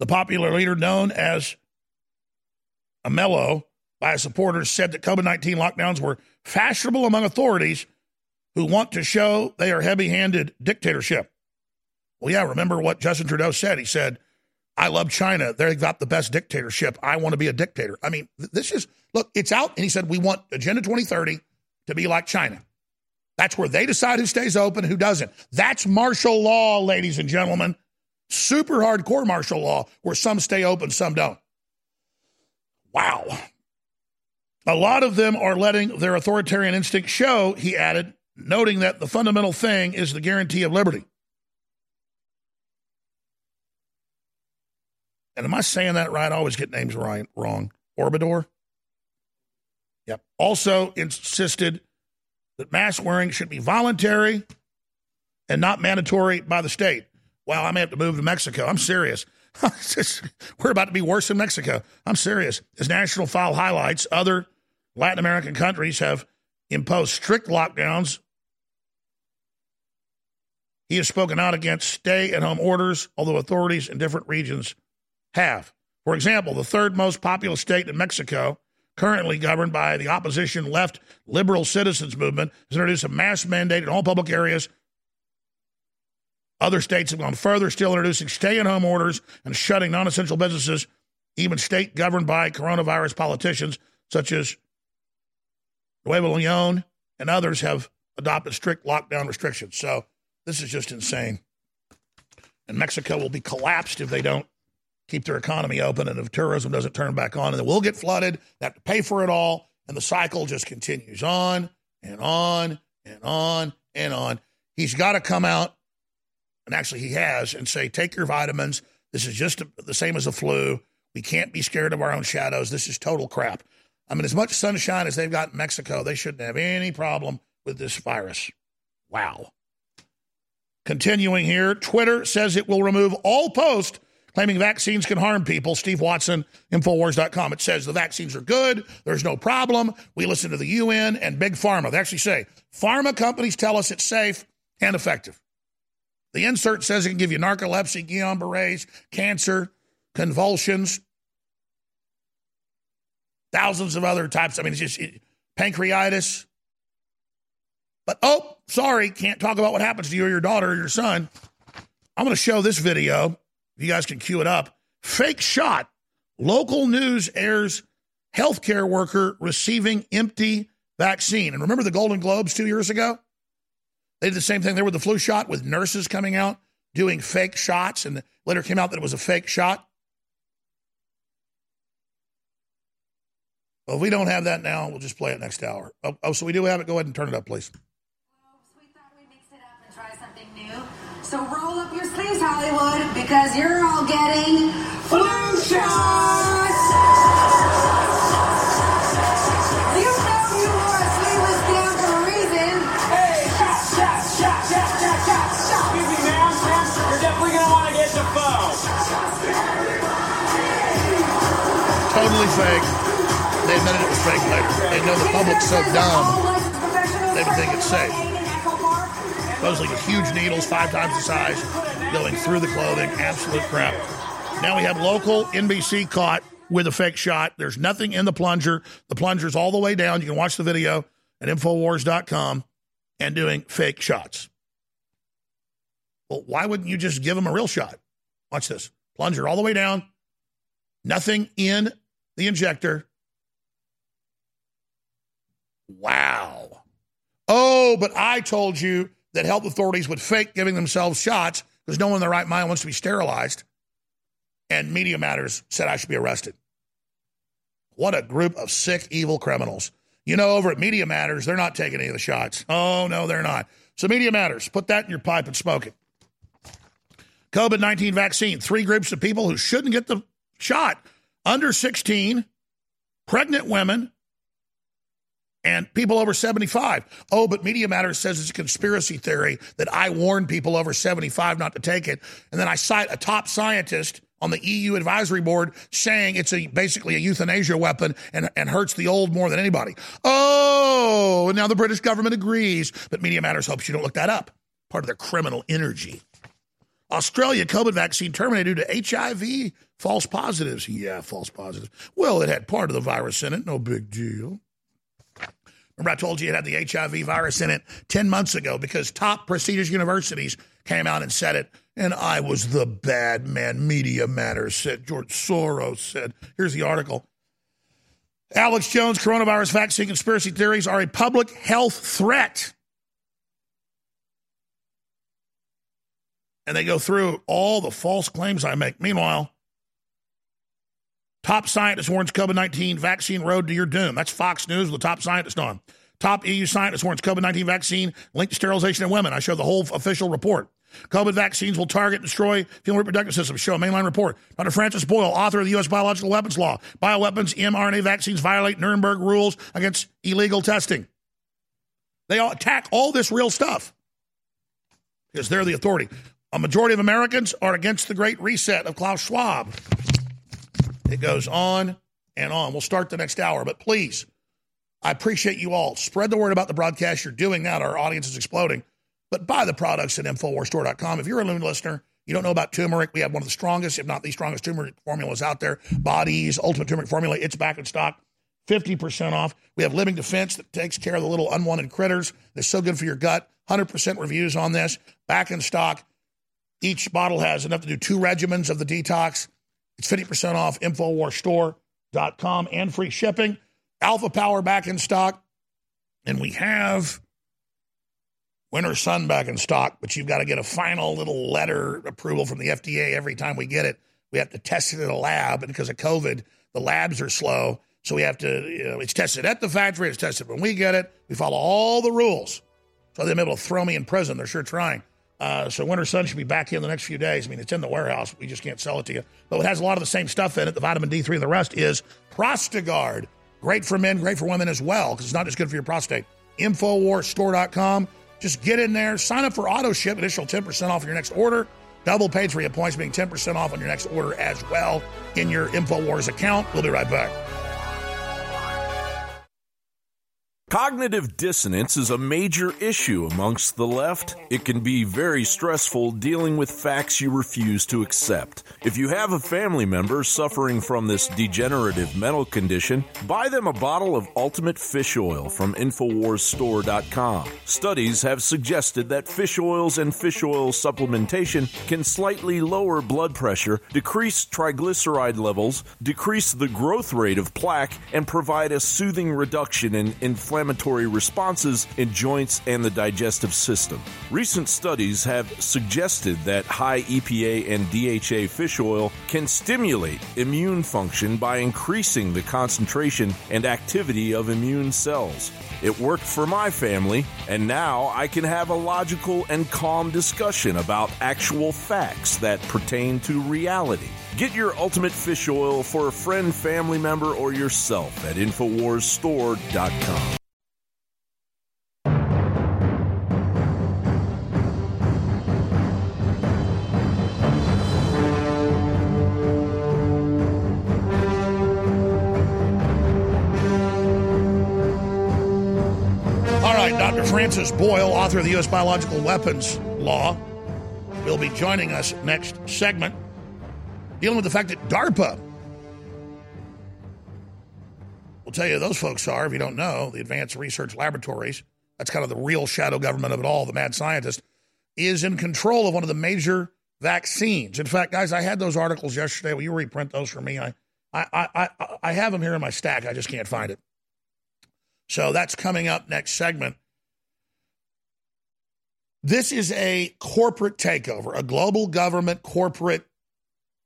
The popular leader known as AMLO by his supporters said that COVID 19 lockdowns were fashionable among authorities who want to show they are heavy handed dictatorship. Well, yeah, remember what Justin Trudeau said? He said, I love China. They've got the best dictatorship. I want to be a dictator. I mean, this is, look, it's out. And he said, we want Agenda 2030 to be like China. That's where they decide who stays open who doesn't. That's martial law, ladies and gentlemen. Super hardcore martial law where some stay open, some don't. Wow. A lot of them are letting their authoritarian instinct show, he added, noting that the fundamental thing is the guarantee of liberty. And am I saying that right? I always get names right, wrong. Orbador? Yep. Also insisted that mask wearing should be voluntary and not mandatory by the state. Well, I may have to move to Mexico. I'm serious. (laughs) We're about to be worse than Mexico. I'm serious. As National File highlights, other Latin American countries have imposed strict lockdowns. He has spoken out against stay at home orders, although authorities in different regions have. For example, the third most populous state in Mexico, currently governed by the opposition left liberal citizens movement, has introduced a mask mandate in all public areas. Other states have gone further, still introducing stay at home orders and shutting non essential businesses, even state governed by coronavirus politicians such as Nuevo Leon, and others have adopted strict lockdown restrictions. So this is just insane. And Mexico will be collapsed if they don't keep their economy open and if tourism doesn't turn back on. And then we'll get flooded, they have to pay for it all. And the cycle just continues on and on and on and on. He's got to come out, and actually he has, and say, take your vitamins. This is just the same as the flu. We can't be scared of our own shadows. This is total crap. I mean, as much sunshine as they've got in Mexico, they shouldn't have any problem with this virus. Wow. Continuing here, Twitter says it will remove all posts claiming vaccines can harm people. Steve Watson, Infowars.com. It says the vaccines are good. There's no problem. We listen to the UN and Big Pharma. They actually say pharma companies tell us it's safe and effective. The insert says it can give you narcolepsy, Guillain Barre's, cancer, convulsions, thousands of other types. I mean, it's just it, pancreatitis. But oh, sorry, can't talk about what happens to you or your daughter or your son. I'm going to show this video. You guys can cue it up. Fake shot. Local news airs healthcare worker receiving empty vaccine. And remember the Golden Globes two years ago? They did the same thing there with the flu shot with nurses coming out doing fake shots, and later came out that it was a fake shot. Well, if we don't have that now, we'll just play it next hour. Oh, oh so we do have it. Go ahead and turn it up, please. So roll up your sleeves, Hollywood, because you're all getting flu shots. You know you wore a sleeveless gown for a reason. Hey, shot, shot, shot, shot, shot, shot, shot. Excuse me, ma'am, ma'am, you're definitely gonna want to get the phone. Totally fake. They admitted it was fake later. They know the public's so dumb, they would think it's safe. Supposedly with huge needles, five times the size, going through the clothing. Absolute crap. Now we have local NBC caught with a fake shot. There's nothing in the plunger. The plunger's all the way down. You can watch the video at Infowars.com and doing fake shots. Well, why wouldn't you just give them a real shot? Watch this. Plunger all the way down. Nothing in the injector. Wow. Oh, but I told you that health authorities would fake giving themselves shots because no one in their right mind wants to be sterilized. And Media Matters said I should be arrested. What a group of sick, evil criminals. You know, over at Media Matters, they're not taking any of the shots. Oh, no, they're not. So, Media Matters, put that in your pipe and smoke it. COVID 19 vaccine, three groups of people who shouldn't get the shot under 16, pregnant women, and people over 75. Oh, but Media Matters says it's a conspiracy theory that I warned people over 75 not to take it. And then I cite a top scientist on the EU advisory board saying it's a basically a euthanasia weapon and, and hurts the old more than anybody. Oh, and now the British government agrees, but Media Matters hopes you don't look that up. Part of their criminal energy. Australia COVID vaccine terminated due to HIV false positives. Yeah, false positives. Well, it had part of the virus in it, no big deal. Remember, I told you it had the HIV virus in it 10 months ago because top prestigious universities came out and said it. And I was the bad man. Media Matters said, George Soros said. Here's the article. Alex Jones coronavirus vaccine conspiracy theories are a public health threat. And they go through all the false claims I make. Meanwhile, Top scientist warns COVID 19 vaccine road to your doom. That's Fox News with the top scientist on. Top EU scientist warns COVID 19 vaccine linked to sterilization in women. I show the whole official report. COVID vaccines will target and destroy female reproductive systems. Show a mainline report. Dr. Francis Boyle, author of the U.S. Biological Weapons Law. Bioweapons mRNA vaccines violate Nuremberg rules against illegal testing. They all attack all this real stuff because they're the authority. A majority of Americans are against the Great Reset of Klaus Schwab. It goes on and on. We'll start the next hour, but please, I appreciate you all. Spread the word about the broadcast. You're doing that. Our audience is exploding. But buy the products at InfoWarsStore.com. If you're a new listener, you don't know about turmeric. We have one of the strongest, if not the strongest, turmeric formulas out there. Bodies, Ultimate Turmeric Formula. It's back in stock. 50% off. We have Living Defense that takes care of the little unwanted critters. It's so good for your gut. 100% reviews on this. Back in stock. Each bottle has enough to do two regimens of the detox. It's 50% off InfoWarsStore.com and free shipping. Alpha Power back in stock. And we have Winter Sun back in stock, but you've got to get a final little letter approval from the FDA every time we get it. We have to test it in a lab, and because of COVID, the labs are slow. So we have to, you know, it's tested at the factory, it's tested when we get it. We follow all the rules. So they're able to throw me in prison. They're sure trying. Uh, so Winter Sun should be back in the next few days. I mean, it's in the warehouse. We just can't sell it to you. But it has a lot of the same stuff in it. The vitamin D3 and the rest is Prostagard. Great for men, great for women as well, because it's not just good for your prostate. Infowarsstore.com. Just get in there, sign up for auto ship, additional 10% off your next order. Double paid for your points, being 10% off on your next order as well in your InfoWars account. We'll be right back. Cognitive dissonance is a major issue amongst the left. It can be very stressful dealing with facts you refuse to accept. If you have a family member suffering from this degenerative mental condition, buy them a bottle of Ultimate Fish Oil from InfoWarsStore.com. Studies have suggested that fish oils and fish oil supplementation can slightly lower blood pressure, decrease triglyceride levels, decrease the growth rate of plaque, and provide a soothing reduction in inflammation inflammatory responses in joints and the digestive system. Recent studies have suggested that high EPA and DHA fish oil can stimulate immune function by increasing the concentration and activity of immune cells. It worked for my family, and now I can have a logical and calm discussion about actual facts that pertain to reality. Get your ultimate fish oil for a friend, family member, or yourself at InfoWarsStore.com. Francis Boyle, author of the U.S. Biological Weapons Law, will be joining us next segment, dealing with the fact that DARPA, We'll tell you those folks are if you don't know, the Advanced Research Laboratories, that's kind of the real shadow government of it all, the mad scientist, is in control of one of the major vaccines. In fact, guys, I had those articles yesterday. Will you reprint those for me? I, I, I, I have them here in my stack. I just can't find it. So that's coming up next segment. This is a corporate takeover, a global government corporate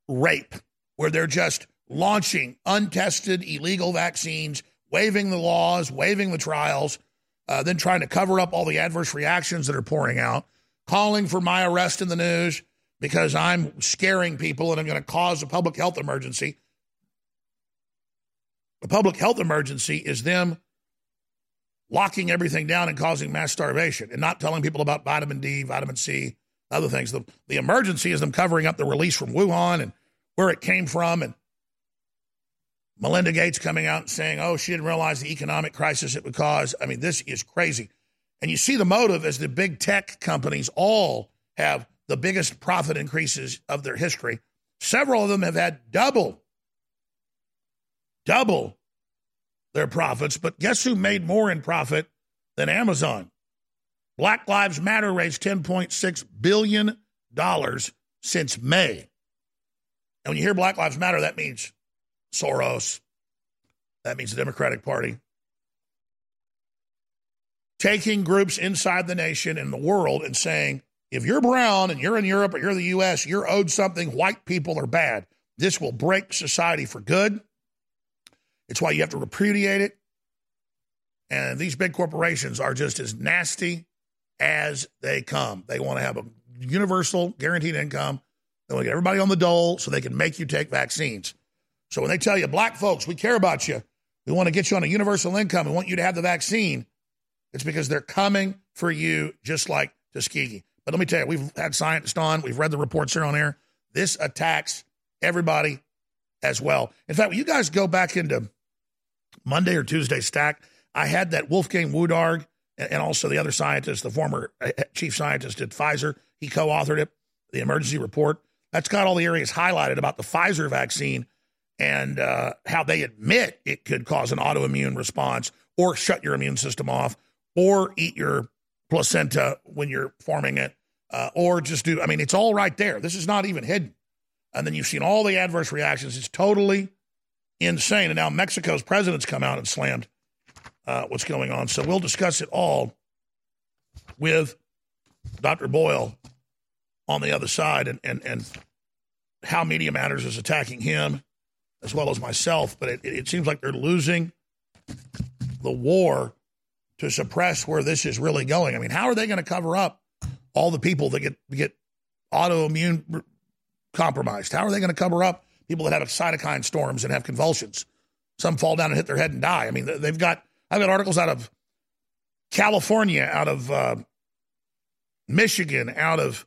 rape, where they're just launching untested illegal vaccines, waiving the laws, waiving the trials, uh, then trying to cover up all the adverse reactions that are pouring out, calling for my arrest in the news because I'm scaring people and I'm going to cause a public health emergency. A public health emergency is them locking everything down and causing mass starvation and not telling people about vitamin D, vitamin C, other things. The, the emergency is them covering up the release from Wuhan and where it came from. And Melinda Gates coming out and saying, oh, she didn't realize the economic crisis it would cause. I mean, this is crazy. And you see the motive as the big tech companies all have the biggest profit increases of their history. Several of them have had double, double their profits. But guess who made more in profit than Amazon? Black Lives Matter raised $10.6 billion since May. And when you hear Black Lives Matter, that means Soros, that means the Democratic Party. Taking groups inside the nation and the world and saying, if you're brown and you're in Europe or you're in the U.S., you're owed something, white people are bad. This will break society for good. It's why you have to repudiate it. And these big corporations are just as nasty as they come. They want to have a universal guaranteed income. They want to get everybody on the dole so they can make you take vaccines. So when they tell you, black folks, we care about you, we want to get you on a universal income, we want you to have the vaccine, it's because they're coming for you just like Tuskegee. But let me tell you, we've had scientists on, we've read the reports here on air. This attacks everybody as well. In fact, you guys go back into Monday or Tuesday stack, I had that Wolfgang Wodarg and also the other scientist, the former uh, chief scientist at Pfizer. He co authored it, the emergency report. That's got all the areas highlighted about the Pfizer vaccine and uh, how they admit it could cause an autoimmune response or shut your immune system off or eat your placenta when you're forming it uh, or just do, I mean, it's all right there. This is not even hidden. And then you've seen all the adverse reactions. It's totally insane. And now Mexico's president's come out and slammed uh, what's going on. So we'll discuss it all with Dr. Boyle on the other side and, and, and how Media Matters is attacking him as well as myself. But it, it seems like they're losing the war to suppress where this is really going. I mean, how are they going to cover up all the people that get get autoimmune compromised? How are they going to cover up people that have cytokine storms and have convulsions? Some fall down and hit their head and die. I mean, they've got I've got articles out of California, out of uh, Michigan, out of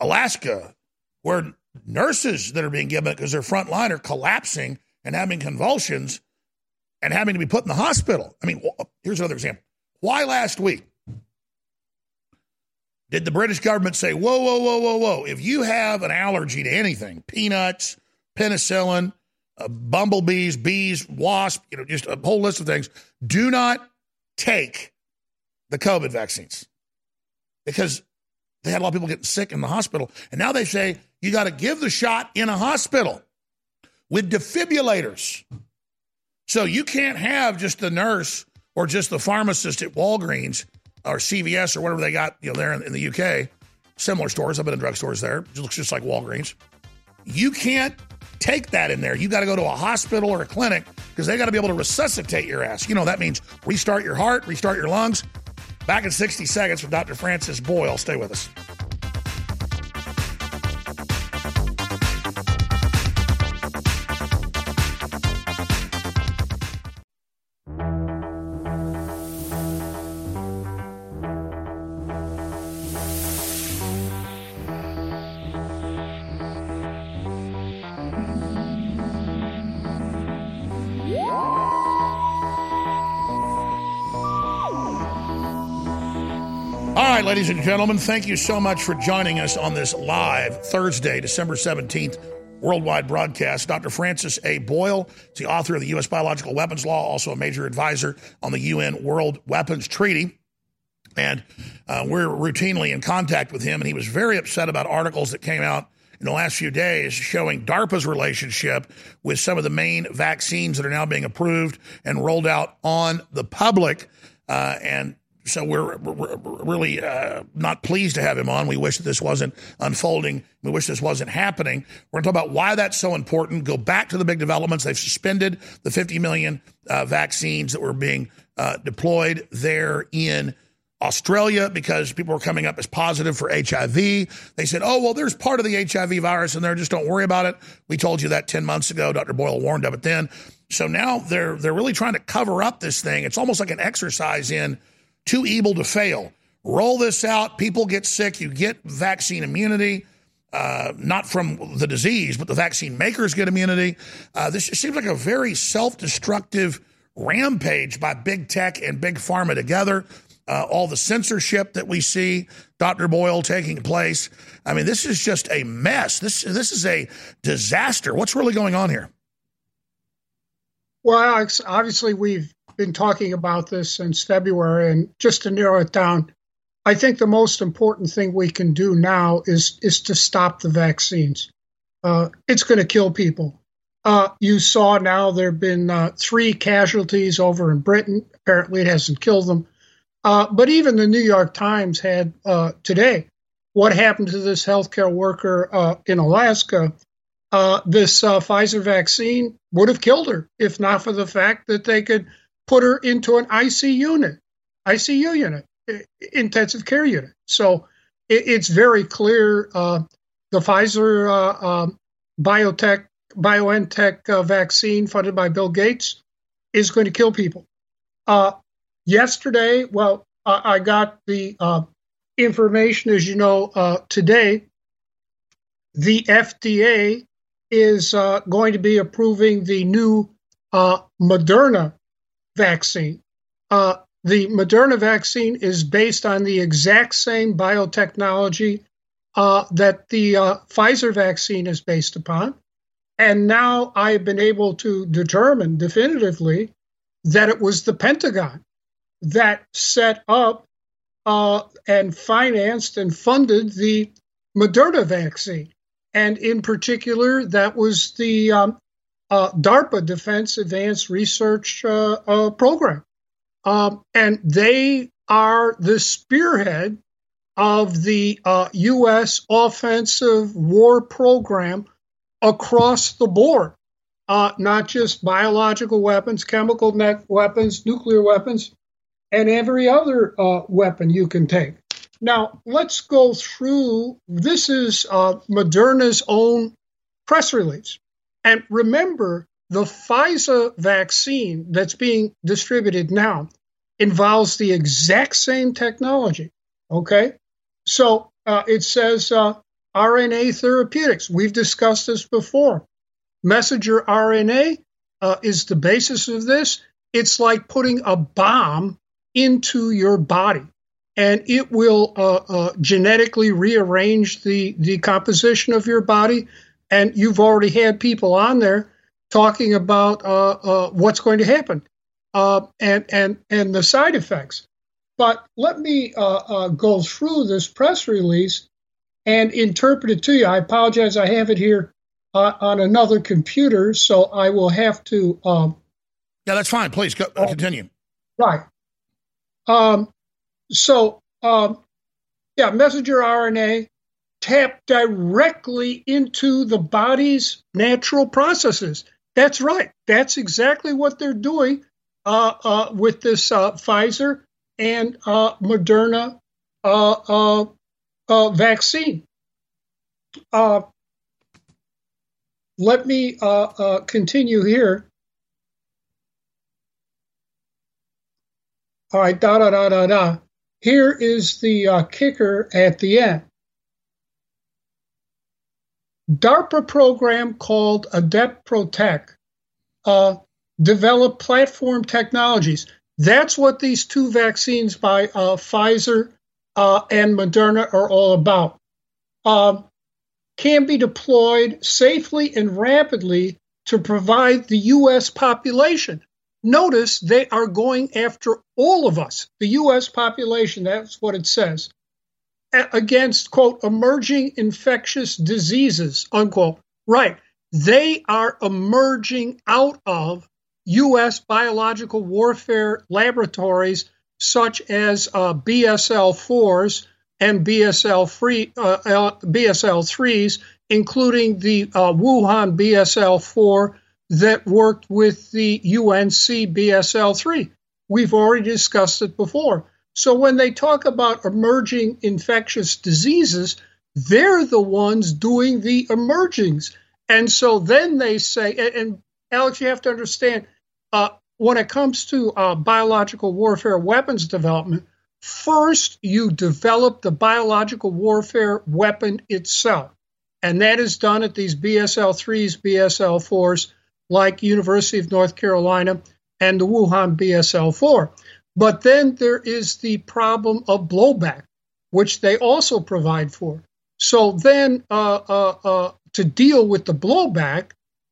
Alaska, where nurses that are being given because they're frontline are collapsing and having convulsions and having to be put in the hospital. I mean, here's another example. Why last week did the British government say, whoa, whoa, whoa, whoa, whoa, if you have an allergy to anything, peanuts, penicillin, uh, bumblebees, bees, wasps, you know, just a whole list of things, do not take the COVID vaccines because they had a lot of people getting sick in the hospital. And now they say you got to give the shot in a hospital with defibrillators. So you can't have just the nurse or just the pharmacist at Walgreens or CVS or whatever they got you know there in, in the UK. Similar stores. I've been in drugstores there. It looks just like Walgreens. You can't take that in there. You got to go to a hospital or a clinic because they got to be able to resuscitate your ass. You know, that means restart your heart, restart your lungs. Back in 60 seconds with Dr. Francis Boyle. Stay with us. Ladies and gentlemen, thank you so much for joining us on this live Thursday, December 17th worldwide broadcast. Dr. Francis A. Boyle is the author of the U.S. Biological Weapons Law, also a major advisor on the UN World Weapons Treaty. And uh, we're routinely in contact with him, and he was very upset about articles that came out in the last few days showing DARPA's relationship with some of the main vaccines that are now being approved and rolled out on the public. Uh, and so we're, we're really uh, not pleased to have him on. We wish that this wasn't unfolding. We wish this wasn't happening. We're going to talk about why that's so important. Go back to the big developments. They've suspended the 50 million uh, vaccines that were being uh, deployed there in Australia because people were coming up as positive for HIV. They said, oh, well, there's part of the HIV virus in there. Just don't worry about it. We told you that 10 months ago. Dr. Boyle warned of it then. So now they're they're really trying to cover up this thing. It's almost like an exercise in too evil to fail. Roll this out. People get sick. You get vaccine immunity. Uh, not from the disease, but the vaccine makers get immunity. Uh, this seems like a very self destructive rampage by big tech and big pharma together. Uh, all the censorship that we see, Dr. Boyle taking place. I mean, this is just a mess. This this is a disaster. What's really going on here? Well, Alex, obviously we've been talking about this since February, and just to narrow it down, I think the most important thing we can do now is is to stop the vaccines. Uh, it's going to kill people. Uh, you saw now there have been uh, three casualties over in Britain. Apparently, it hasn't killed them. Uh, but even the New York Times had uh, today what happened to this healthcare worker uh, in Alaska. this Pfizer vaccine would have killed her if not for the fact that they could put her into an IC unit, ICU unit, intensive care unit. So it, it's very clear uh, the Pfizer uh, um, biotech BioNTech uh, vaccine funded by Bill Gates is going to kill people. Uh, yesterday, well, I got the uh, information, as you know, uh, today. The FDA is going to be approving the new Moderna vaccine. Uh, the Moderna vaccine is based on the exact same biotechnology uh, that the uh, Pfizer vaccine is based upon. And now I've been able to determine definitively that it was the Pentagon that set up uh, and financed and funded the Moderna vaccine. And in particular, that was the um, uh, DARPA, Defense Advanced Research uh, uh, Program. Um, and they are the spearhead of the U.S. Uh, offensive war program across the board, uh, not just biological weapons, chemical weapons, nuclear weapons, and every other uh, weapon you can take. Now, let's go through this is Moderna's own press release. And remember, the Pfizer vaccine that's being distributed now involves the exact same technology. Okay? So uh, it says uh, RNA therapeutics. We've discussed this before. Messenger RNA uh, is the basis of this. It's like putting a bomb into your body, and it will uh, uh, genetically rearrange the, the composition of your body and you've already had people on there talking about uh, uh, what's going to happen uh, and and and the side effects. But let me uh, uh, go through this press release and interpret it to you. I apologize, I have it here uh, on another computer, so I will have to. Um, yeah, that's fine. Please go, continue. Right. Um, so, um, yeah, messenger RNA tap directly into the body's natural processes. That's right. That's exactly what they're doing uh, uh, with this uh, Pfizer and uh, Moderna uh, uh, vaccine. let me continue here. All right, da da da da da. Here is the kicker at the end. DARPA program called Adept Protect uh, developed platform technologies. That's what these two vaccines by uh, Pfizer uh, and Moderna are all about. Um, can be deployed safely and rapidly to provide the U.S. population. Notice they are going after all of us, the U.S. population. That's what it says against, quote, emerging infectious diseases, unquote. Right. They are emerging out of U.S. biological warfare laboratories such as uh, BSL 4s and BSL, free, uh, BSL 3s, including the uh, Wuhan BSL 4 that worked with the UNC BSL 3. We've already discussed it before. So when they talk about emerging infectious diseases, they're the ones doing the emergings. And so then they say, and, and Alex, you have to understand, uh, when it comes to uh, biological warfare weapons development, first you develop the biological warfare weapon itself. And that is done at these BSL 3s, BSL 4s, like University of North Carolina and the Wuhan BSL 4. But then there is the problem of blowback, which they also provide for. So then, uh, uh, uh, to deal with the blowback,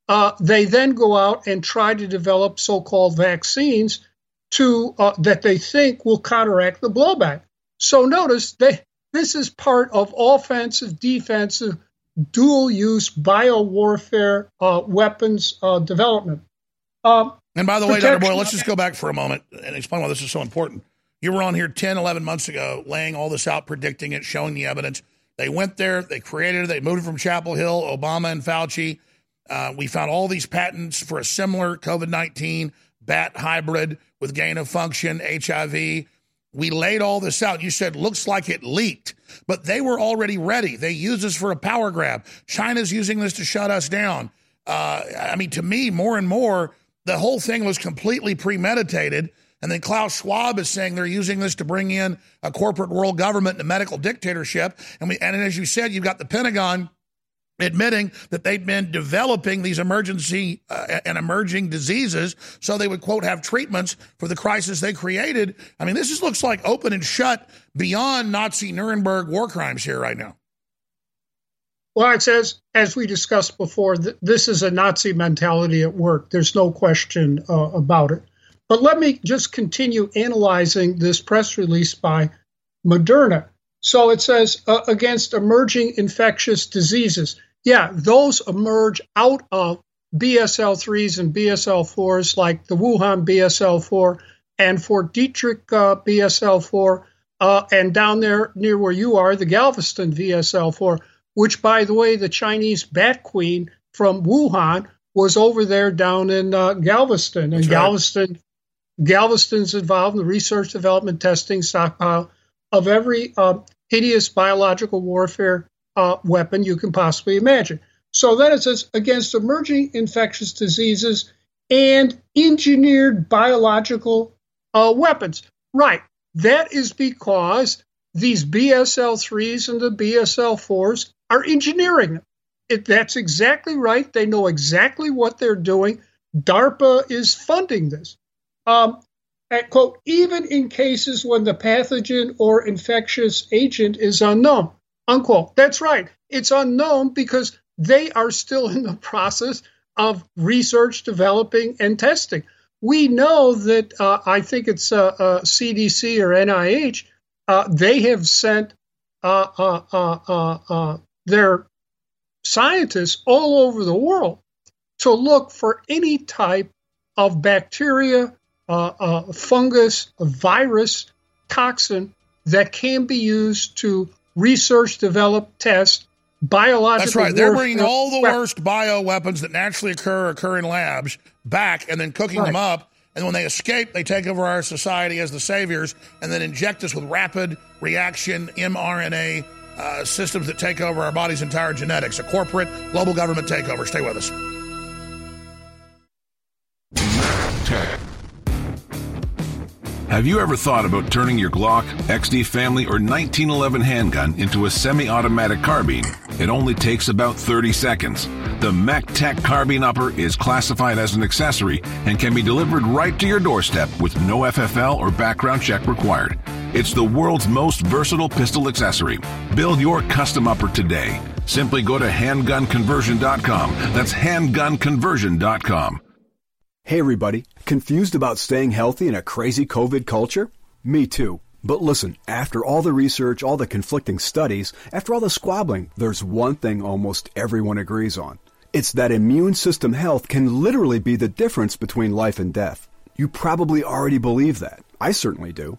uh, they then go out and try to develop so-called vaccines to uh, that they think will counteract the blowback. So notice they this is part of offensive, defensive, dual-use biowarfare uh, weapons development. Um, and by the way, Dr. Boyle, let's just go back for a moment and explain why this is so important. You were on here 10, 11 months ago, laying all this out, predicting it, showing the evidence. They went there, they created it, they moved it from Chapel Hill, Obama and Fauci. Uh, we found all these patents for a similar COVID 19 bat hybrid with gain of function, HIV. We laid all this out. You said, looks like it leaked, but they were already ready. They used this for a power grab. China's using this to shut us down. Uh, I mean, to me, more and more, the whole thing was completely premeditated. And then Klaus Schwab is saying they're using this to bring in a corporate world government and a medical dictatorship. And we, and as you said, you've got the Pentagon admitting that they've been developing these emergency uh, and emerging diseases so they would quote have treatments for the crisis they created. I mean, this just looks like open and shut beyond Nazi Nuremberg war crimes here right now. Well, it says, as we discussed before, th- this is a Nazi mentality at work. There's no question uh, about it. But let me just continue analyzing this press release by Moderna. So it says uh, against emerging infectious diseases. Yeah, those emerge out of BSL 3s and BSL 4s, like the Wuhan BSL 4 and Fort Detrick uh, BSL 4, uh, and down there near where you are, the Galveston BSL 4, which, by the way, the Chinese Bat Queen from Wuhan was over there down in uh, Galveston. And That's right. Galveston, Galveston's involved in the research, development, testing, stockpile of every uh, hideous biological warfare uh, weapon you can possibly imagine. So that is against emerging infectious diseases and engineered biological uh, weapons. Right. That is because these BSL 3s and the BSL 4s are engineering. It, that's exactly right. They know exactly what they're doing. DARPA is funding this. Um, and, quote, even in cases when the pathogen or infectious agent is unknown, unquote. That's right. It's unknown because they are still in the process of research, developing, and testing. We know that uh, I think it's uh, uh, CDC or NIH, uh, they have sent uh, uh, their scientists all over the world to look for any type of bacteria, uh, uh, fungus, virus, toxin that can be used to research, develop, test biological. That's right. They're bringing all the worst bio weapons that naturally occur occur in labs back, and then cooking them up. And when they escape, they take over our society as the saviors, and then inject us with rapid reaction mRNA uh, systems that take over our body's entire genetics. A corporate global government takeover. Stay with us. Have you ever thought about turning your Glock, XD family, or 1911 handgun into a semi automatic carbine? It only takes about 30 seconds. The Mech Tech Carbine Upper is classified as an accessory and can be delivered right to your doorstep with no FFL or background check required. It's the world's most versatile pistol accessory. Build your custom upper today. Simply go to handgunconversion.com. That's handgunconversion.com. Hey everybody, confused about staying healthy in a crazy COVID culture? Me too. But listen, after all the research, all the conflicting studies, after all the squabbling, there's one thing almost everyone agrees on. It's that immune system health can literally be the difference between life and death. You probably already believe that. I certainly do.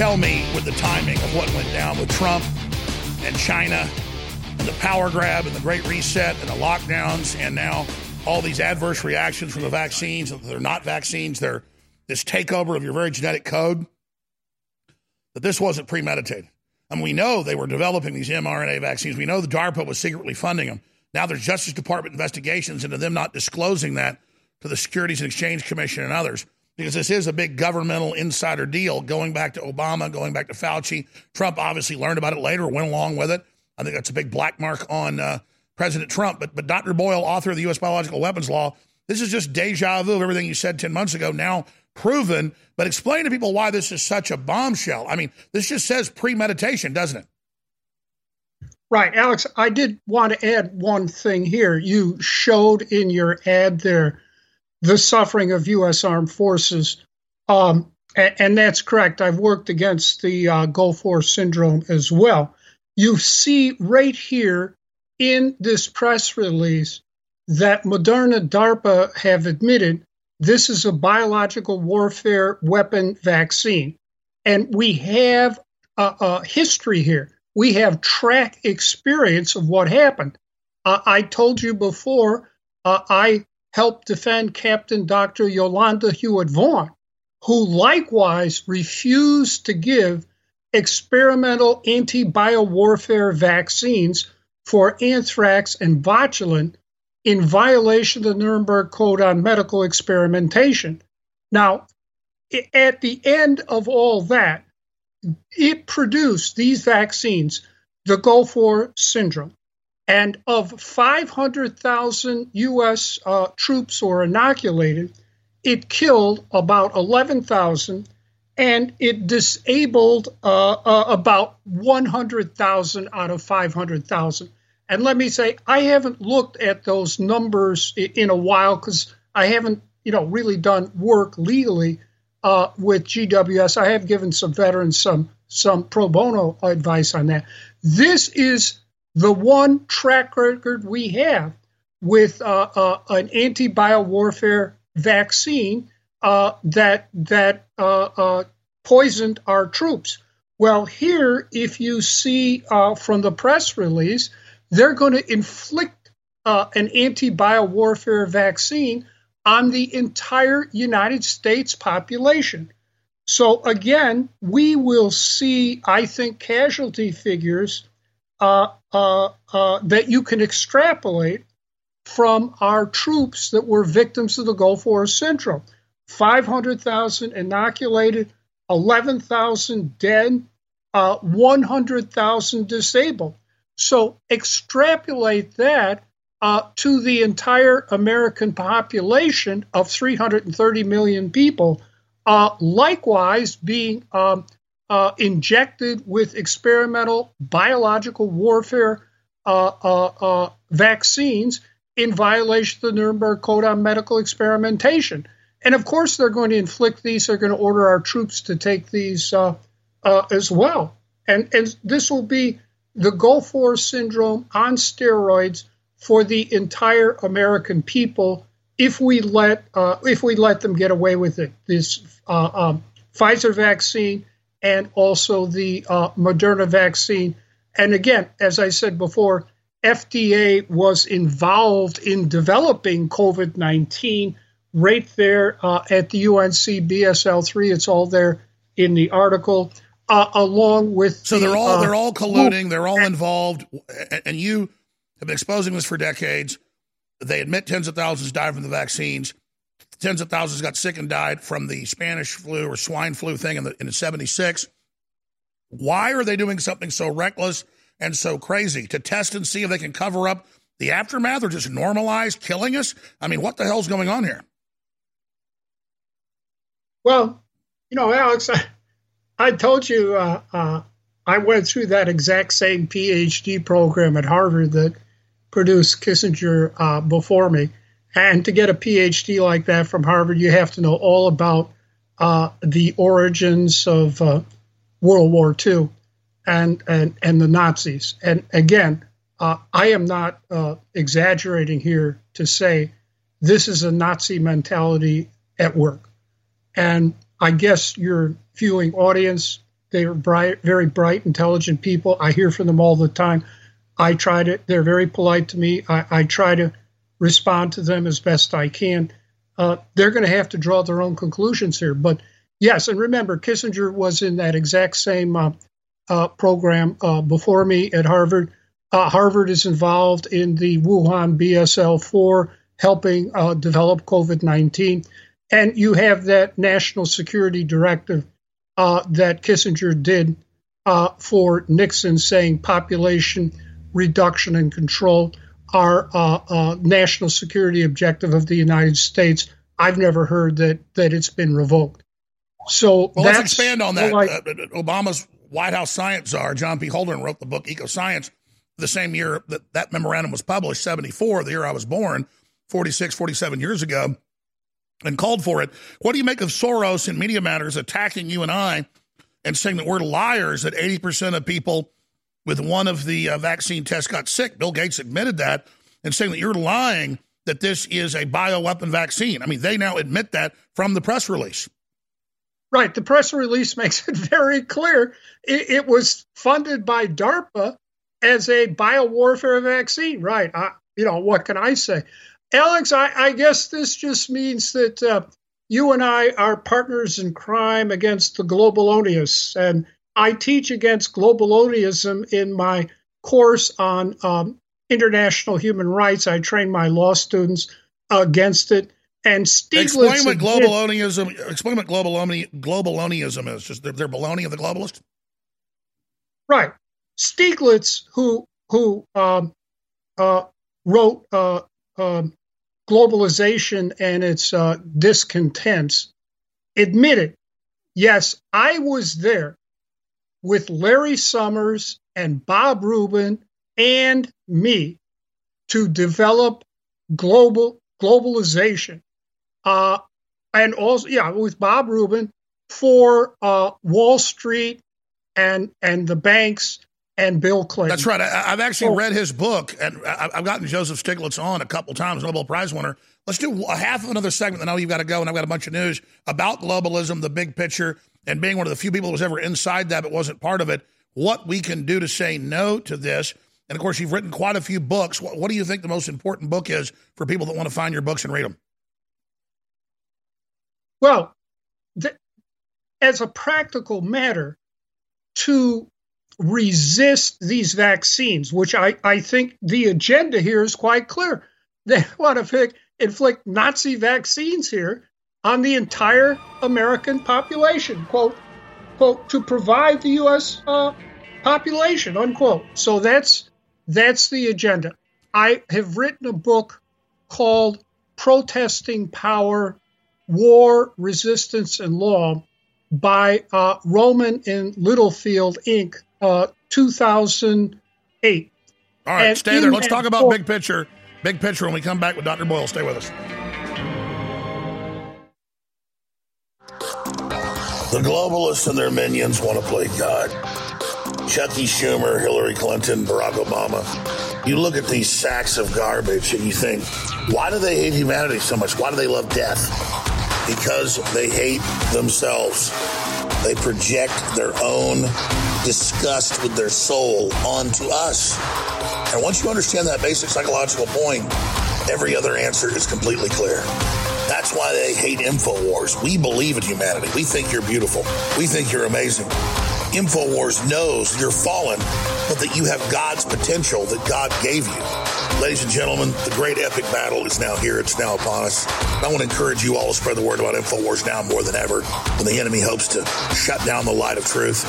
Tell me with the timing of what went down with Trump and China and the power grab and the Great Reset and the lockdowns and now all these adverse reactions from the vaccines. They're not vaccines, they're this takeover of your very genetic code. That this wasn't premeditated. And we know they were developing these mRNA vaccines. We know the DARPA was secretly funding them. Now there's Justice Department investigations into them not disclosing that to the Securities and Exchange Commission and others because this is a big governmental insider deal going back to Obama, going back to Fauci. Trump obviously learned about it later, went along with it. I think that's a big black mark on uh, President Trump. But, but Dr. Boyle, author of the U.S. Biological Weapons Law, this is just deja vu of everything you said 10 months ago, now proven. But explain to people why this is such a bombshell. I mean, this just says premeditation, doesn't it? Right, Alex, I did want to add one thing here. You showed in your ad there the suffering of U.S. armed forces. Um, and, and, that's correct. I've worked against the uh, Gulf War syndrome as well. You see right here in this press release that Moderna DARPA have admitted this is a biological warfare weapon vaccine. And we have a, a history here we have track experience of what happened. Uh, I told you before, uh, I helped defend Captain Dr. Yolanda Huet-Vaughn, who likewise refused to give experimental anti biowarfare vaccines for anthrax and botulinum in violation of the Nuremberg Code on Medical Experimentation. Now, at the end of all that, it produced these vaccines, the Gulf War syndrome. And of 500,000 U.S. Uh, troops were inoculated, it killed about 11,000 and it disabled uh, uh, about 100,000 out of 500,000. And let me say, I haven't looked at those numbers in a while because I haven't, you know, really done work legally uh, with GWS. I have given some veterans some some pro bono advice on that. This is the one track record we have with uh, uh, an anti biowarfare vaccine uh, that that uh, uh, poisoned our troops. Well, here, if you see from the press release, they're going to inflict an anti biowarfare vaccine on the entire United States population. So again, we will see, I think, casualty figures uh, uh, uh, that you can extrapolate from our troops that were victims of the Gulf War syndrome. 500,000 inoculated, 11,000 dead, uh, 100,000 disabled. So extrapolate that uh, to the entire American population of 330 million people, uh, likewise being um, uh, injected with experimental biological warfare uh, uh, uh, vaccines in violation of the Nuremberg Code on Medical Experimentation. And of course, they're going to inflict these. They're going to order our troops to take these as well. And, and this will be the Gulf War syndrome on steroids for the entire American people if we let uh, if we let them get away with it. This uh, um, Pfizer vaccine and also the uh, Moderna vaccine. And again, as I said before, FDA was involved in developing COVID nineteen right there uh, at the UNC BSL three. It's all there in the article. Uh, along with so the, they're all uh, they're all colluding, they're all involved, and you have been exposing this for decades. They admit tens of thousands died from the vaccines. Tens of thousands got sick and died from the Spanish flu or swine flu thing in the in 76. Why are they doing something so reckless and so crazy to test and see if they can cover up the aftermath or just normalize killing us? I mean, what the hell's going on here? Well, you know, Alex, I, I told you uh, uh, I went through that exact same PhD program at Harvard that produced Kissinger uh, before me. And to get a PhD like that from Harvard, you have to know all about uh, the origins of uh, World War II and, and, and the Nazis. And again, uh, I am not uh, exaggerating here to say this is a Nazi mentality at work. And I guess your viewing audience, they're bright, very bright, intelligent people. I hear from them all the time. I try to, they're very polite to me. I, I try to respond to them as best I can. Uh, they're going to have to draw their own conclusions here. But yes, and remember, Kissinger was in that exact same uh, uh, program uh, before me at Harvard. Uh, Harvard is involved in the Wuhan BSL 4, helping uh, develop COVID 19. And you have that national security directive that Kissinger did for Nixon saying population reduction and control are uh, uh, national security objective of the United States. I've never heard that that it's been revoked. So Well, let's expand on that. I- Uh, Obama's White House science czar, John P. Holdren, wrote the book Eco Science the same year that that memorandum was published, 74, the year I was born, 46, 47 years ago, and called for it. What do you make of Soros and Media Matters attacking you and I and saying that we're liars, that 80% of people with one of the uh, vaccine tests got sick? Bill Gates admitted that and saying that you're lying that this is a bioweapon vaccine. I mean, they now admit that from the press release. Right. The press release (laughs) makes it very clear it, it was funded by DARPA as a biowarfare vaccine. Right. I, you know, what can I say? Alex, I, I guess this just means that uh, you and I are partners in crime against the globalonists. And I teach against globaloniism in my course on um, international human rights. I train my law students against it. And Stiglitz Explain what globalonianism. Explain what globaloni, globalonianism is. Just they're, they're baloney of the globalists. Right. Stiglitz, who who um, uh, wrote uh, um, globalization and its uh, discontents, admitted, yes, I was there with Larry Summers and Bob Rubin and me to develop global globalization, uh, and also yeah, with Bob Rubin for uh, Wall Street and and the banks and Bill Clinton. That's right. I, I've actually Oh. read his book, and I, I've gotten Joseph Stiglitz on a couple times, Nobel Prize winner. Let's do a half of another segment. I know you've got to go, and I've got a bunch of news about globalism, the big picture, and being one of the few people that was ever inside that but wasn't part of it. What we can do to say no to this. And of course, you've written quite a few books. What, what do you think the most important book is for people that want to find your books and read them? Well, th- as a practical matter, to resist these vaccines, which I, I think the agenda here is quite clear. (laughs) They want to inflict Nazi vaccines here on the entire American population, quote, quote, to provide the U.S. Uh, population, unquote. So that's that's the agenda. I have written a book called Protesting Power, War, Resistance, and Law by uh, Rowman and Littlefield, Inc., uh, 2008. All right, And stay there. Let's talk about book- big picture. Big picture when we come back with Dr. Boyle. Stay with us. The globalists and their minions want to play God. Chucky Schumer, Hillary Clinton, Barack Obama. You look at these sacks of garbage and you think, why do they hate humanity so much? Why do they love death? Because they hate themselves. They project their own disgust with their soul onto us. And once you understand that basic psychological point, every other answer is completely clear. That's why they hate InfoWars. We believe in humanity. We think you're beautiful. We think you're amazing. InfoWars knows you're fallen, but that you have God's potential that God gave you. Ladies and gentlemen, the great epic battle is now here. It's now upon us. I want to encourage you all to spread the word about InfoWars now more than ever when the enemy hopes to shut down the light of truth.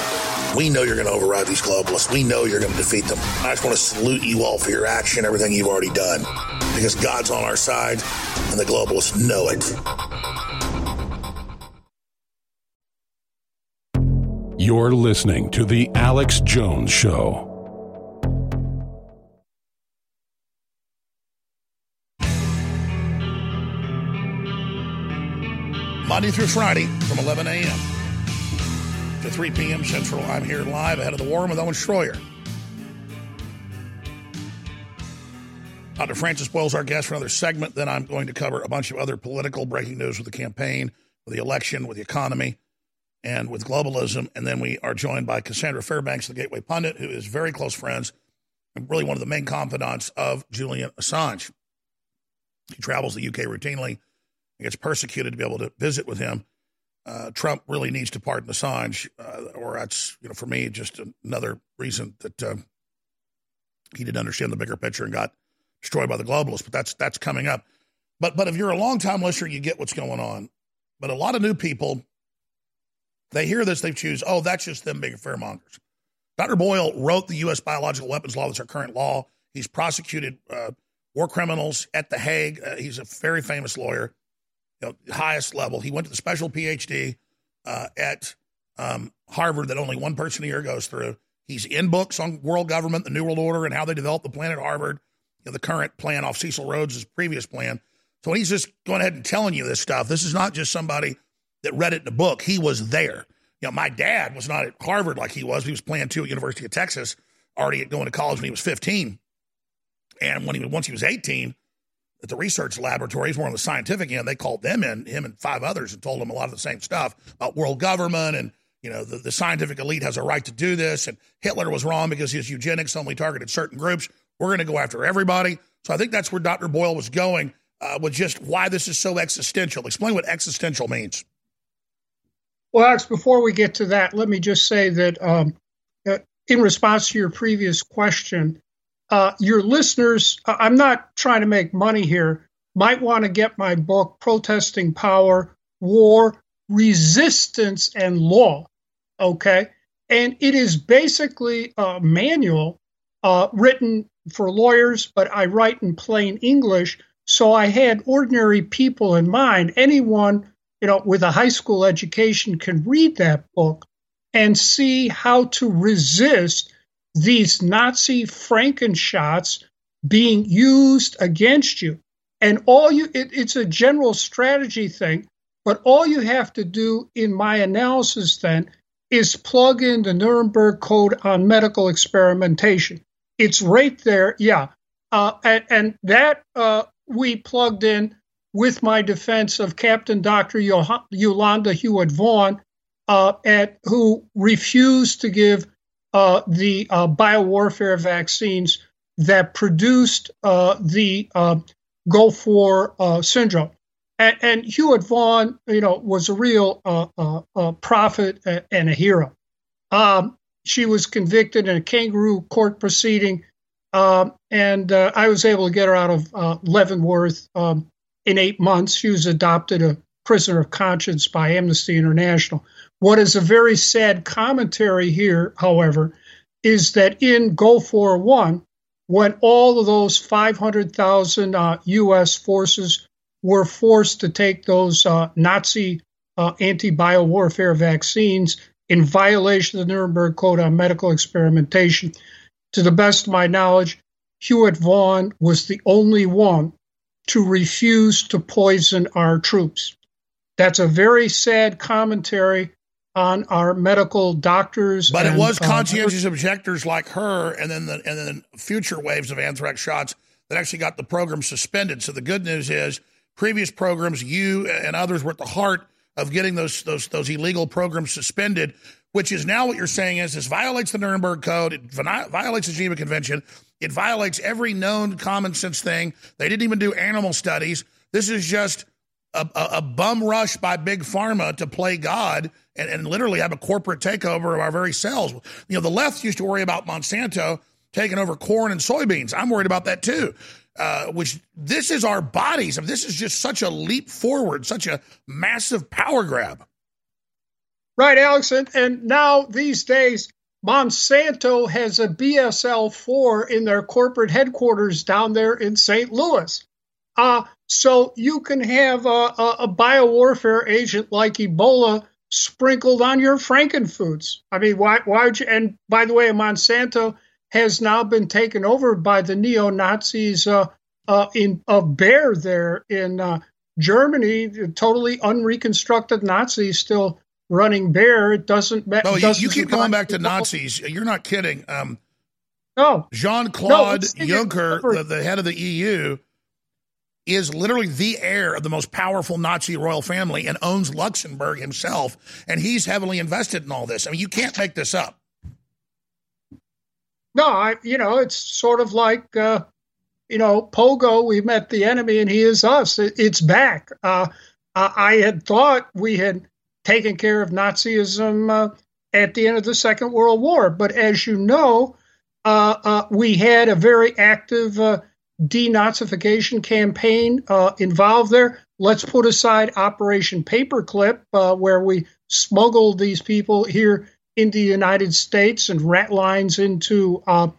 We know you're going to override these globalists. We know you're going to defeat them. I just want to salute you all for your action, everything you've already done, because God's on our side and the globalists know it. You're listening to The Alex Jones Show. Monday through Friday from 11 a.m. to 3 p.m. Central. I'm here live ahead of the war with Owen Schroyer. Dr. Francis Boyle's our guest for another segment. Then I'm going to cover a bunch of other political breaking news with the campaign, with the election, with the economy, and with globalism. And then we are joined by Cassandra Fairbanks, the Gateway Pundit, who is very close friends and really one of the main confidants of Julian Assange. He travels the UK routinely and gets persecuted to be able to visit with him. Uh, Trump really needs to pardon Assange, uh, or that's, you know, for me, just another reason that uh, he didn't understand the bigger picture and got destroyed by the globalists. But that's that's coming up. But but if you're a longtime listener, you get what's going on. But a lot of new people, they hear this, they choose, oh, that's just them being fearmongers. Dr. Boyle wrote the U.S. biological weapons law that's our current law. He's prosecuted uh, war criminals at The Hague. Uh, he's a very famous lawyer. you know, highest level. He went to the special PhD uh, at um, Harvard that only one person a year goes through. He's in books on world government, the New World Order, and how they developed the plan at Harvard. You know, the current plan off Cecil Rhodes' previous plan. So he's just going ahead and telling you this stuff, this is not just somebody that read it in a book. He was there. You know, my dad was not at Harvard like he was. He was playing too at University of Texas, already going to college when he was 15. And when he once he was 18, at the research laboratories, more on the scientific end, they called them in, him and five others, and told them a lot of the same stuff about world government and you know the, the scientific elite has a right to do this, and Hitler was wrong because his eugenics only targeted certain groups. We're going to go after everybody. So I think that's where Dr. Boyle was going uh, with just why this is so existential. Explain what existential means. Well, Alex, before we get to that, let me just say that um, uh, in response to your previous question, uh, your listeners, I'm not trying to make money here, might want to get my book, Protesting Power, War, Resistance, and Law. Okay. And it is basically a manual uh, written for lawyers, but I write in plain English. So I had ordinary people in mind. Anyone, you know, with a high school education can read that book and see how to resist these Nazi Frankenshots being used against you. And all you, it, it's a general strategy thing, but all you have to do in my analysis then is plug in the Nuremberg Code on medical experimentation. It's right there, yeah. Uh, and, and, that uh, we plugged in with my defense of Captain Dr. Yolanda Huet-Vaughn, uh, at, who refused to give uh, the uh, biowarfare vaccines that produced uh, the uh, Gulf War uh, syndrome. And, and, Huet-Vaughn, you know, was a real prophet and a hero. Um, she was convicted in a kangaroo court proceeding, um, and I was able to get her out of Leavenworth um, in eight months. She was adopted a prisoner of conscience by Amnesty International. What is a very sad commentary here, however, is that in Gulf War One, when all of those 500,000 uh, U.S. forces were forced to take those uh, Nazi uh, anti-bio warfare vaccines in violation of the Nuremberg Code on medical experimentation, to the best of my knowledge, Huet-Vaughn was the only one to refuse to poison our troops. That's a very sad commentary on our medical doctors. But and, it was uh, conscientious uh, objectors like her, and then the and then future waves of anthrax shots that actually got the program suspended. So the good news is, previous programs, you and others were at the heart of getting those those those illegal programs suspended. Which is now what you're saying is this violates the Nuremberg Code, it violates the Geneva Convention, it violates every known common sense thing. They didn't even do animal studies. This is just a, a, a bum rush by big pharma to play God and, and literally have a corporate takeover of our very cells. You know, the left used to worry about Monsanto taking over corn and soybeans. I'm worried about that too. Uh, which this is our bodies. I mean, this is just such a leap forward, such a massive power grab. Right, Alex. And, and now these days, Monsanto has a BSL 4 in their corporate headquarters down there in St. Louis. Uh, so you can have a, a, a biowarfare agent like Ebola sprinkled on your frankenfoods. I mean, why? Why would you? And by the way, Monsanto has now been taken over by the neo Nazis uh, uh, in of Bayer there in uh, Germany. Totally unreconstructed Nazis still running Bayer. It doesn't. No, doesn't you, you keep going back to Nazis. You're not kidding. Um, no, Jean Claude no, Juncker, the, the head of the EU is literally the heir of the most powerful Nazi royal family and owns Luxembourg himself. And he's heavily invested in all this. I mean, you can't make this up. No, I, you know, it's sort of like, uh, you know, Pogo, we met the enemy and he is us. It, it's back. Uh, I had thought we had taken care of Nazism uh, at the end of the Second World War. But as you know, uh, uh, we had a very active denazification campaign involved there. Let's put aside Operation Paperclip, where we smuggled these people here into the United States and rat lines into uh,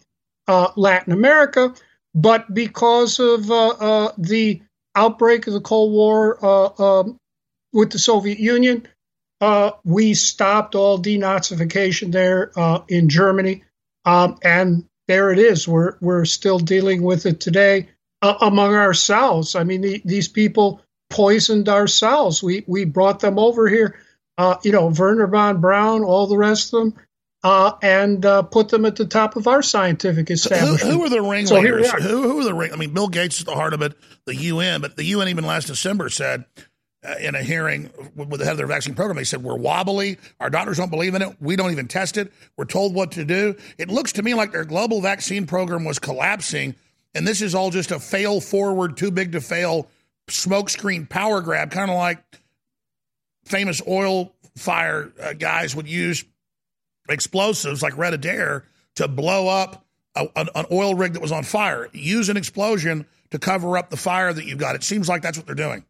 uh Latin America. But because of uh, uh, the outbreak of the Cold War uh, um, with the Soviet Union, uh, we stopped all denazification there in Germany, um, and there it is. We're we're still dealing with it today among ourselves. I mean, the, these people poisoned ourselves. We we brought them over here. Uh, you know, Wernher von Braun, all the rest of them. Uh, and uh, put them at the top of our scientific establishment. Who, who are the ringleaders? So who, who are the ring? I mean, Bill Gates is the heart of it, the UN, but the UN even last December said uh, in a hearing with the head of their vaccine program, they said, We're wobbly. Our doctors don't believe in it. We don't even test it. We're told what to do. It looks to me like their global vaccine program was collapsing. And this is all just a fail forward, too big to fail smokescreen power grab, kind of like famous oil fire uh, guys would use explosives like Red Adair to blow up a, an, an oil rig that was on fire. Use an explosion to cover up the fire that you've got. It seems like that's what they're doing.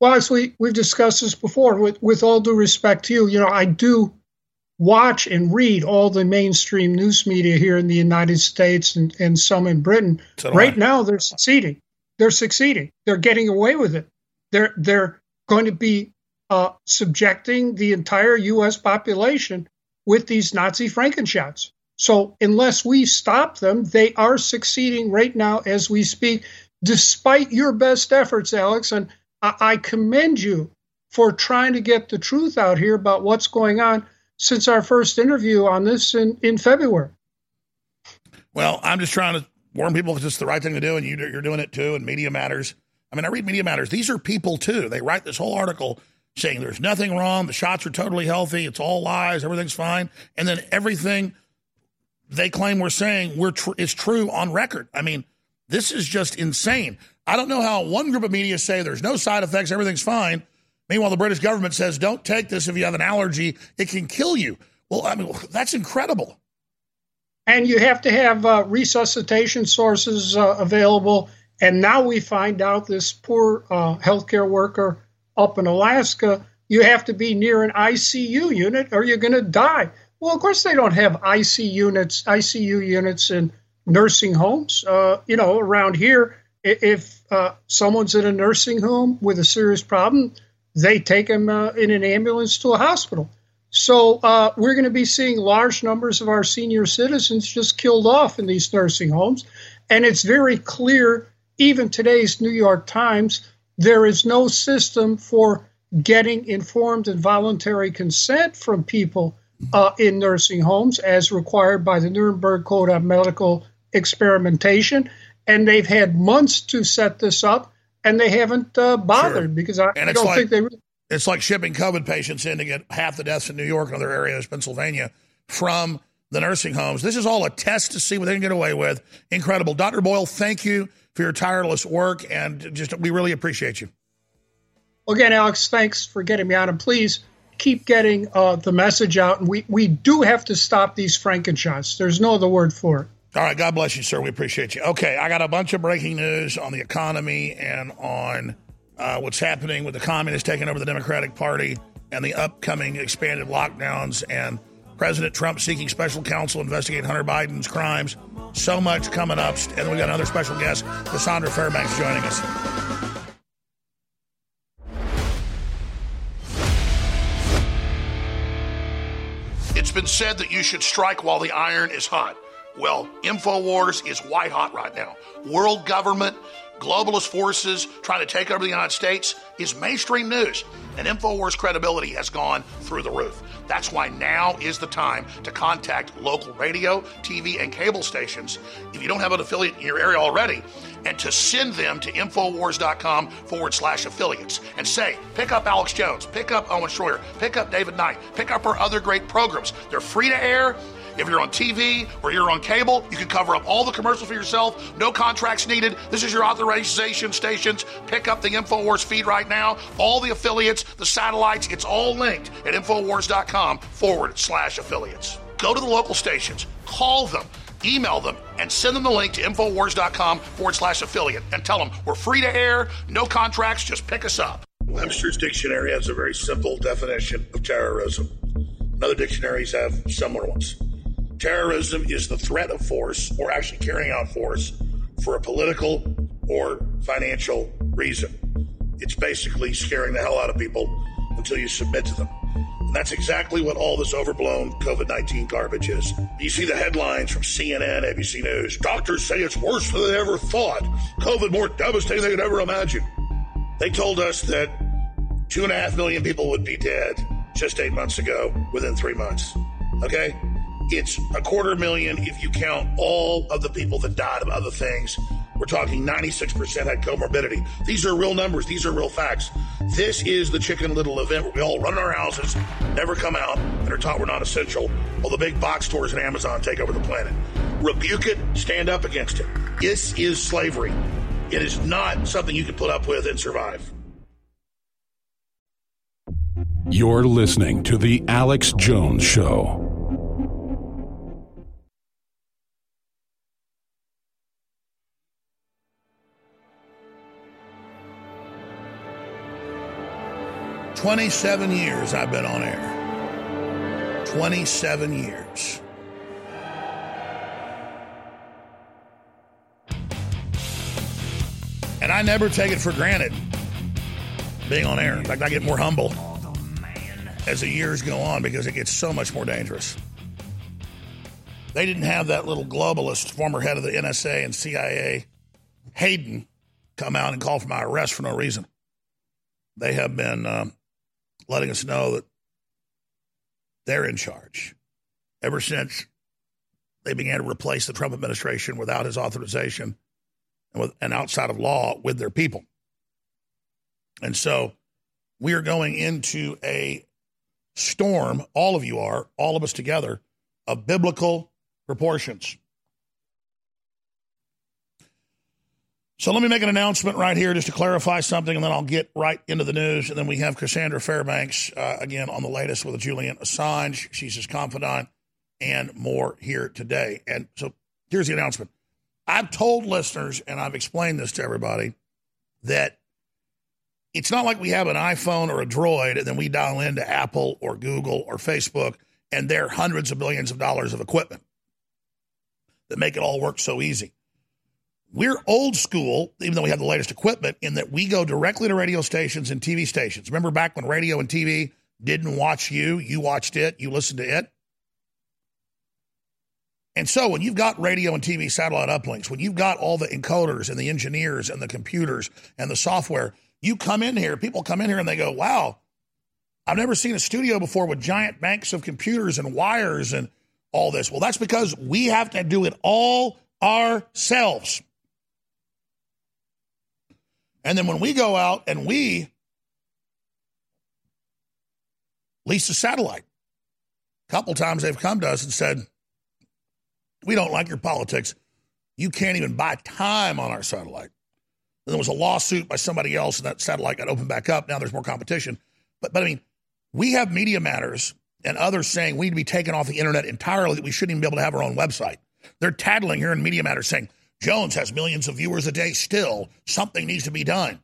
Well, as we, we've discussed this before, with, with all due respect to you, you know, I do watch and read all the mainstream news media here in the United States and, and some in Britain. So right I. now, they're succeeding. They're succeeding. They're getting away with it. They're they're going to be uh, subjecting the entire U.S. population with these Nazi Frankenshots. So unless we stop them, they are succeeding right now as we speak, despite your best efforts, Alex. And I commend you for trying to get the truth out here about what's going on since our first interview on this in, in February. Well, I'm just trying to warn people it's the right thing to do, and you, are doing it too, and Media Matters. I mean, I read Media Matters. These are people too. They write this whole article saying there's nothing wrong, the shots are totally healthy, it's all lies, everything's fine, and then everything they claim we're saying we're tr- is true on record. I mean, this is just insane. I don't know how one group of media say there's no side effects, everything's fine. Meanwhile, the British government says don't take this if you have an allergy, it can kill you. Well, I mean, (laughs) that's incredible. And you have to have uh, resuscitation sources uh, available. And now we find out this poor uh, healthcare worker up in Alaska, you have to be near an ICU unit or you're going to die. Well, of course, they don't have ICU units, ICU units in nursing homes. Uh, you know, around here, if uh, someone's in a nursing home with a serious problem, they take them uh, in an ambulance to a hospital. So uh, we're going to be seeing large numbers of our senior citizens just killed off in these nursing homes. And it's very clear, even today's New York Times, there is no system for getting informed and voluntary consent from people uh, in nursing homes as required by the Nuremberg Code on Medical Experimentation and they've had months to set this up, and they haven't uh, bothered sure. because I, I don't like, think they. Really- it's like shipping COVID patients in to get half the deaths in New York and other areas, Pennsylvania, from the nursing homes. This is all a test to see what they can get away with. Incredible, Dr. Boyle. Thank you for your tireless work, and just we really appreciate you. Again, Alex, thanks for getting me on, and please keep getting uh, the message out. And we we do have to stop these Frankenshots. There's no other word for it. All right. God bless you, sir. We appreciate you. Okay. I got a bunch of breaking news on the economy and on uh, what's happening with the communists taking over the Democratic Party and the upcoming expanded lockdowns and President Trump seeking special counsel to investigate Hunter Biden's crimes. So much coming up. And we got another special guest, Cassandra Fairbanks, joining us. It's been said that you should strike while the iron is hot. Well, InfoWars is white hot right now. World government, globalist forces trying to take over the United States is mainstream news, and InfoWars credibility has gone through the roof. That's why now is the time to contact local radio, TV, and cable stations if you don't have an affiliate in your area already, and to send them to Infowars.com forward slash affiliates and say, pick up Alex Jones, pick up Owen Schroyer, pick up David Knight, pick up our other great programs. They're free to air if you're on TV or you're on cable, you can cover up all the commercials for yourself. No contracts needed. This is your authorization stations. Pick up the InfoWars feed right now. All the affiliates, the satellites, it's all linked at InfoWars.com forward slash affiliates. Go to the local stations, call them, email them, and send them the link to Infowars.com forward slash affiliate and tell them we're free to air, no contracts, just pick us up. Webster's dictionary has a very simple definition of terrorism. Other dictionaries have similar ones. Terrorism is the threat of force or actually carrying out force for a political, or financial reason. It's basically scaring the hell out of people until you submit to them. And that's exactly what all this overblown COVID 19 garbage is. You see the headlines from CNN, ABC News. Doctors say it's worse than they ever thought. COVID more devastating than they could ever imagine. They told us that two and a half million people would be dead just eight months ago within three months. Okay? It's a quarter million if you count all of the people that died of other things. We're talking 96% had comorbidity. These are real numbers. These are real facts. This is the Chicken Little event where we all run in our houses, never come out, and are taught we're not essential, while the big box stores and Amazon take over the planet. Rebuke it, stand up against it. This is slavery. It is not something you can put up with and survive. You're listening to The Alex Jones Show. Twenty-seven years I've been on air. Twenty-seven years. And I never take it for granted being on air. In fact, I get more humble as the years go on because it gets so much more dangerous. They didn't have that little globalist, former head of the NSA and CIA, Hayden, come out and call for my arrest for no reason. They have been um, letting us know that they're in charge ever since they began to replace the Trump administration without his authorization and, with, and outside of law with their people. And so we are going into a storm, all of you are, all of us together, of biblical proportions. So let me make an announcement right here just to clarify something, and then I'll get right into the news. And then we have Cassandra Fairbanks uh, again on the latest with Julian Assange. She's his confidant, and more here today. And so here's the announcement I've told listeners, and I've explained this to everybody, that it's not like we have an iPhone or a Droid and then we dial into Apple or Google or Facebook and they're hundreds of billions of dollars of equipment that make it all work so easy. We're old school, even though we have the latest equipment, in that we go directly to radio stations and TV stations. Remember back when radio and TV didn't watch you, you watched it, you listened to it? And so when you've got radio and TV satellite uplinks, when you've got all the encoders and the engineers and the computers and the software, you come in here, people come in here and they go, wow, I've never seen a studio before with giant banks of computers and wires and all this. Well, that's because we have to do it all ourselves. And then when we go out and we lease a satellite, a couple times they've come to us and said, We don't like your politics. You can't even buy time on our satellite. Then there was a lawsuit by somebody else, and that satellite got opened back up. Now there's more competition. But, but I mean, we have Media Matters and others saying we need to be taken off the internet entirely, that we shouldn't even be able to have our own website. They're tattling here in Media Matters saying, Jones has millions of viewers a day still. Something needs to be done.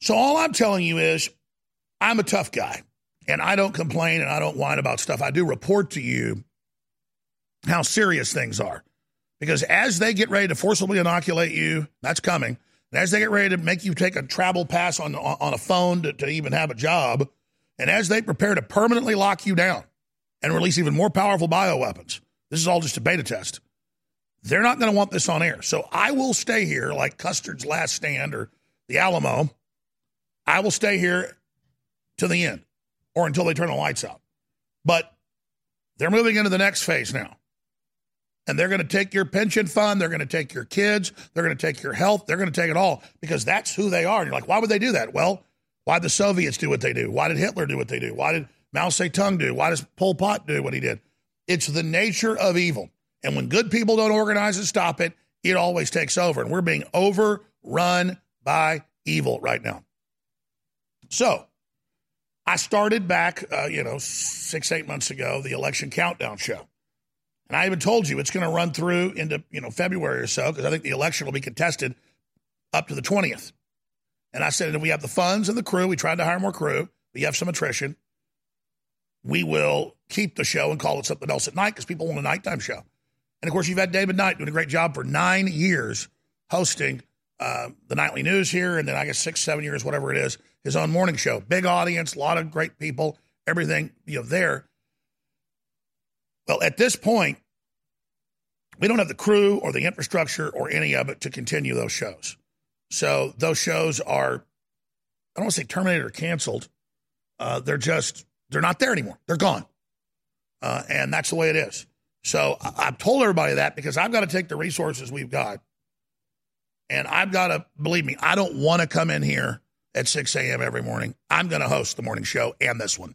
So all I'm telling you is I'm a tough guy and I don't complain and I don't whine about stuff. I do report to you how serious things are. Because as they get ready to forcibly inoculate you, that's coming. And as they get ready to make you take a travel pass on, on a phone to, to even have a job, and as they prepare to permanently lock you down and release even more powerful bioweapons, this is all just a beta test. They're not going to want this on air. So I will stay here like Custer's Last Stand or the Alamo. I will stay here to the end or until they turn the lights out. But they're moving into the next phase now. And they're going to take your pension fund. They're going to take your kids. They're going to take your health. They're going to take it all because that's who they are. And you're like, why would they do that? Well, why did the Soviets do what they do? Why did Hitler do what they do? Why did Mao Zedong do? Why does Pol Pot do what he did? It's the nature of evil. And when good people don't organize and stop it, it always takes over. And we're being overrun by evil right now. So I started back, uh, you know, six, eight months ago, the election countdown show. And I even told you it's going to run through into, you know, February or so, because I think the election will be contested up to the 20th. And I said, if we have the funds and the crew, we tried to hire more crew, we have some attrition, we will keep the show and call it something else at night because people want a nighttime show. And of course, you've had David Knight doing a great job for nine years hosting uh, the nightly news here, and then I guess six, seven years, whatever it is, his own morning show. Big audience, a lot of great people, everything you know there. Well, at this point, we don't have the crew or the infrastructure or any of it to continue those shows. So those shows are, I don't want to say terminated or canceled. Uh, they're just, they're not there anymore. They're gone. Uh, and that's the way it is. So I've told everybody that because I've got to take the resources we've got. And I've got to, believe me, I don't want to come in here at 6 a.m. every morning. I'm going to host the morning show and this one.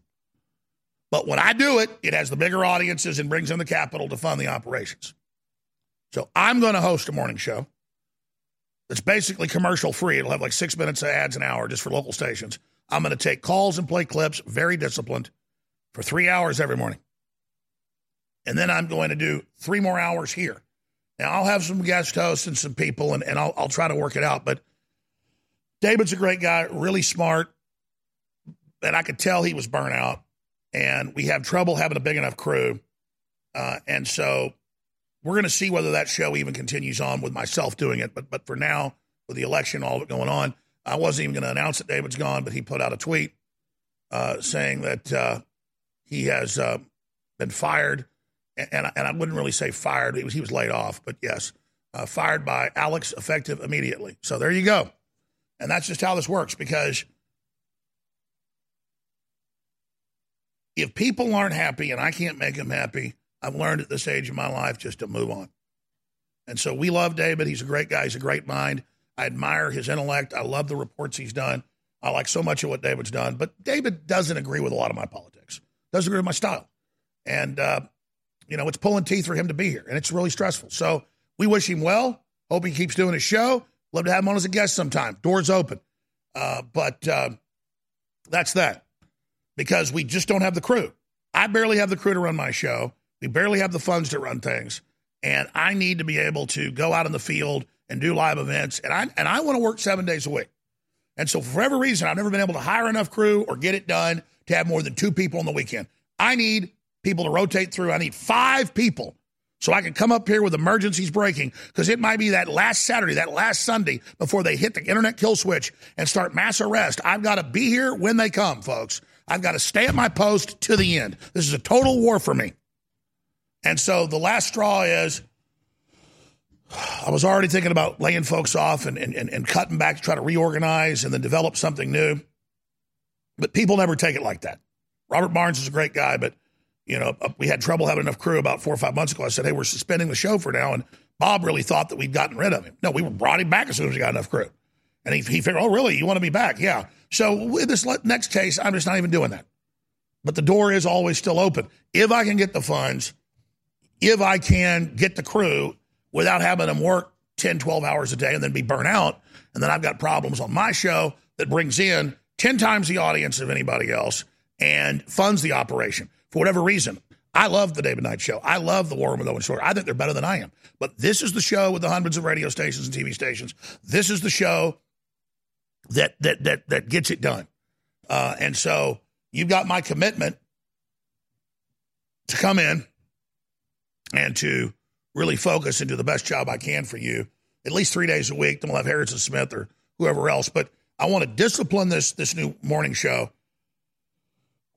But when I do it, it has the bigger audiences and brings in the capital to fund the operations. So I'm going to host a morning show that's basically commercial free. It'll have like six minutes of ads an hour just for local stations. I'm going to take calls and play clips, very disciplined, for three hours every morning. And then I'm going to do three more hours here. Now, I'll have some guest hosts and some people, and, and I'll, I'll try to work it out. But David's a great guy, really smart. And I could tell he was burnt out. And we have trouble having a big enough crew. Uh, and so we're going to see whether that show even continues on with myself doing it. But but for now, with the election, all going on, I wasn't even going to announce that David's gone, but he put out a tweet uh, saying that uh, he has uh, been fired, and I, and I wouldn't really say fired; he was, he was laid off, but yes, uh, fired by Alex, effective immediately. So there you go, and that's just how this works because. If people aren't happy and I can't make them happy, I've learned at this age of my life just to move on. And so we love David. He's a great guy. He's a great mind. I admire his intellect. I love the reports he's done. I like so much of what David's done. But David doesn't agree with a lot of my politics, doesn't agree with my style. And, uh, you know, it's pulling teeth for him to be here, and it's really stressful. So we wish him well. Hope he keeps doing his show. Love to have him on as a guest sometime. Doors open. Uh, but uh, that's that because we just don't have the crew. I barely have the crew to run my show. We barely have the funds to run things, and I need to be able to go out in the field and do live events. And I and I want to work seven days a week. And so, for whatever reason, I've never been able to hire enough crew or get it done to have more than two people on the weekend. I need people to rotate through. I need five people so I can come up here with emergencies breaking because it might be that last Saturday, that last Sunday before they hit the internet kill switch and start mass arrest. I've got to be here when they come, folks. I've got to stay at my post to the end. This is a total war for me. And so the last straw is (sighs) I was already thinking about laying folks off and, and, and, cutting back to try to reorganize and then develop something new. But people never take it like that. Robert Barnes is a great guy, but you know, uh, we had trouble having enough crew about four or five months ago. I said, hey, we're suspending the show for now. And Bob really thought that we'd gotten rid of him. No, we brought him back as soon as we got enough crew. And he, he figured, oh, really? You want to be back? Yeah. So with this next case, I'm just not even doing that. But the door is always still open. If I can get the funds, if I can get the crew without having them work 10, 12 hours a day and then be burnt out, and then I've got problems on my show that brings in 10 times the audience of anybody else and funds the operation for whatever reason. I love the David Knight show. I love the War Room with Owen Shroyer. I think they're better than I am. But this is the show with the hundreds of radio stations and TV stations. This is the show that that that that gets it done. Uh, and so you've got my commitment to come in and to really focus and do the best job I can for you at least three days a week. Then we'll have Harrison Smith or whoever else. But I want to discipline this this new morning show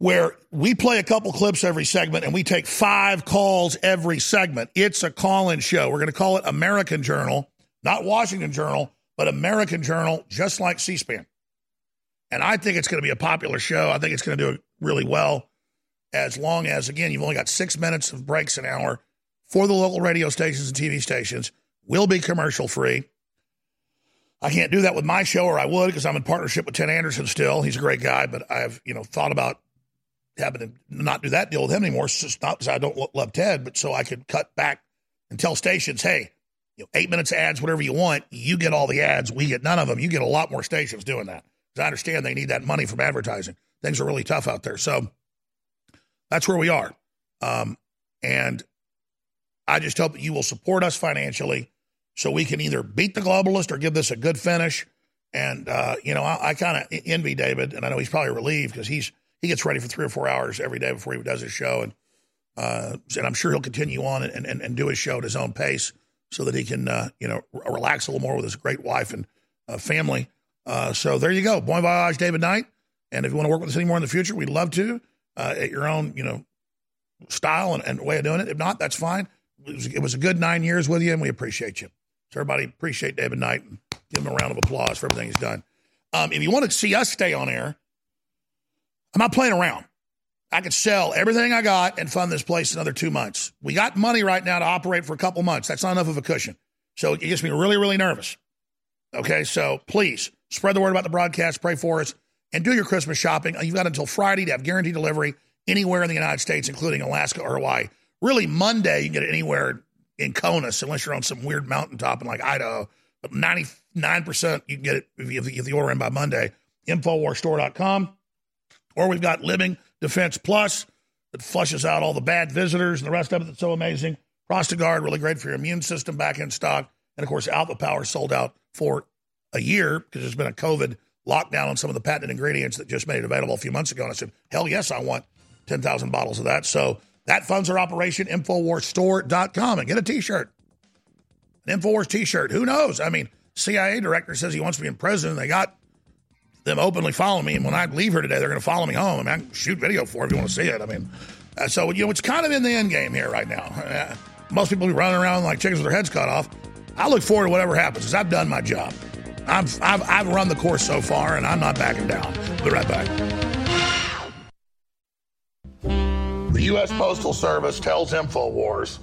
where we play a couple clips every segment and we take five calls every segment. It's a call in show. We're going to call it American Journal, not Washington Journal, but American Journal, just like C SPAN. And I think it's going to be a popular show. I think it's going to do really well as long as, again, you've only got six minutes of breaks an hour for the local radio stations and TV stations, will be commercial free. I can't do that with my show, or I would because I'm in partnership with Ted Anderson still. He's a great guy, but I've you know thought about having to not do that deal with him anymore. It's just not because I don't love Ted, but so I could cut back and tell stations, hey, you know, eight minutes ads, whatever you want, you get all the ads, we get none of them. You get a lot more stations doing that because I understand they need that money from advertising. Things are really tough out there, so that's where we are. Um, and I just hope that you will support us financially so we can either beat the globalist or give this a good finish. And uh, you know, I, I kind of envy David, and I know he's probably relieved because he's he gets ready for three or four hours every day before he does his show, and uh, and I'm sure he'll continue on and, and, and do his show at his own pace. so that he can, uh, you know, r- relax a little more with his great wife and uh, family. Uh, so there you go. Bon voyage, David Knight. And if you want to work with us anymore in the future, we'd love to uh, at your own, you know, style and, and way of doing it. If not, that's fine. It was, it was a good nine years with you, and we appreciate you. So everybody appreciate David Knight and give him a round of applause for everything he's done. Um, if you want to see us stay on air, I'm not playing around. I could sell everything I got and fund this place another two months. We got money right now to operate for a couple months. That's not enough of a cushion. So it gets me really, really nervous. Okay, so please spread the word about the broadcast, pray for us, and do your Christmas shopping. You've got until Friday to have guaranteed delivery anywhere in the United States, including Alaska or Hawaii. Really, Monday you can get it anywhere in Conus, unless you're on some weird mountaintop in like Idaho. But 99% you can get it if you, if you order in by Monday. Infowarsstore.com. Or we've got Living Defense Plus that flushes out all the bad visitors and the rest of it that's so amazing. Prostagard, really great for your immune system, back in stock. And of course, Alpha Power sold out for a year because there's been a COVID lockdown on some of the patented ingredients that just made it available a few months ago. And I said, hell yes, I want 10,000 bottles of that. So that funds our operation, Infowarsstore.com, and get a t shirt. An Infowars t shirt. Who knows? I mean, CIA director says he wants to be in prison. They got them openly follow me. And when I leave here today, they're going to follow me home. I mean, I can shoot video for it if you want to see it. I mean, uh, so, you know, it's kind of in the end game here right now. Uh, most people be running around like chickens with their heads cut off. I look forward to whatever happens because I've done my job. I've, I've, I've run the course so far, and I'm not backing down. Be right back. The U.S. Postal Service tells InfoWars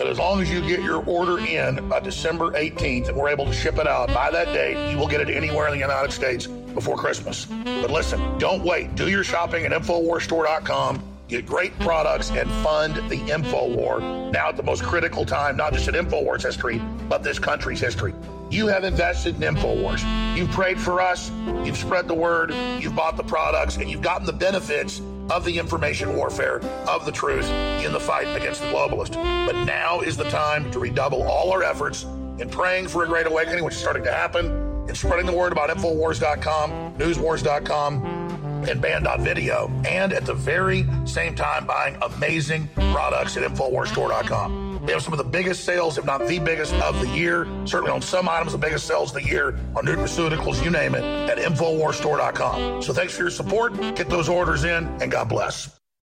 that as long as you get your order in by December 18th and we're able to ship it out by that date, you will get it anywhere in the United States before Christmas. But listen, don't wait. Do your shopping at InfoWarsStore.com. Get great products and fund the InfoWar now at the most critical time, not just in InfoWars history, but this country's history. You have invested in InfoWars. You've prayed for us, you've spread the word, you've bought the products, and you've gotten the benefits of the information warfare, of the truth in the fight against the globalist. But now is the time to redouble all our efforts in praying for a great awakening, which is starting to happen, in spreading the word about Infowars.com, Newswars.com, and banned.video, and at the very same time buying amazing products at InfoWarsStore.com. They have some of the biggest sales, if not the biggest of the year. Certainly on some items, the biggest sales of the year on nutraceuticals, you name it, at InfoWarsStore.com. So thanks for your support. Get those orders in, and God bless.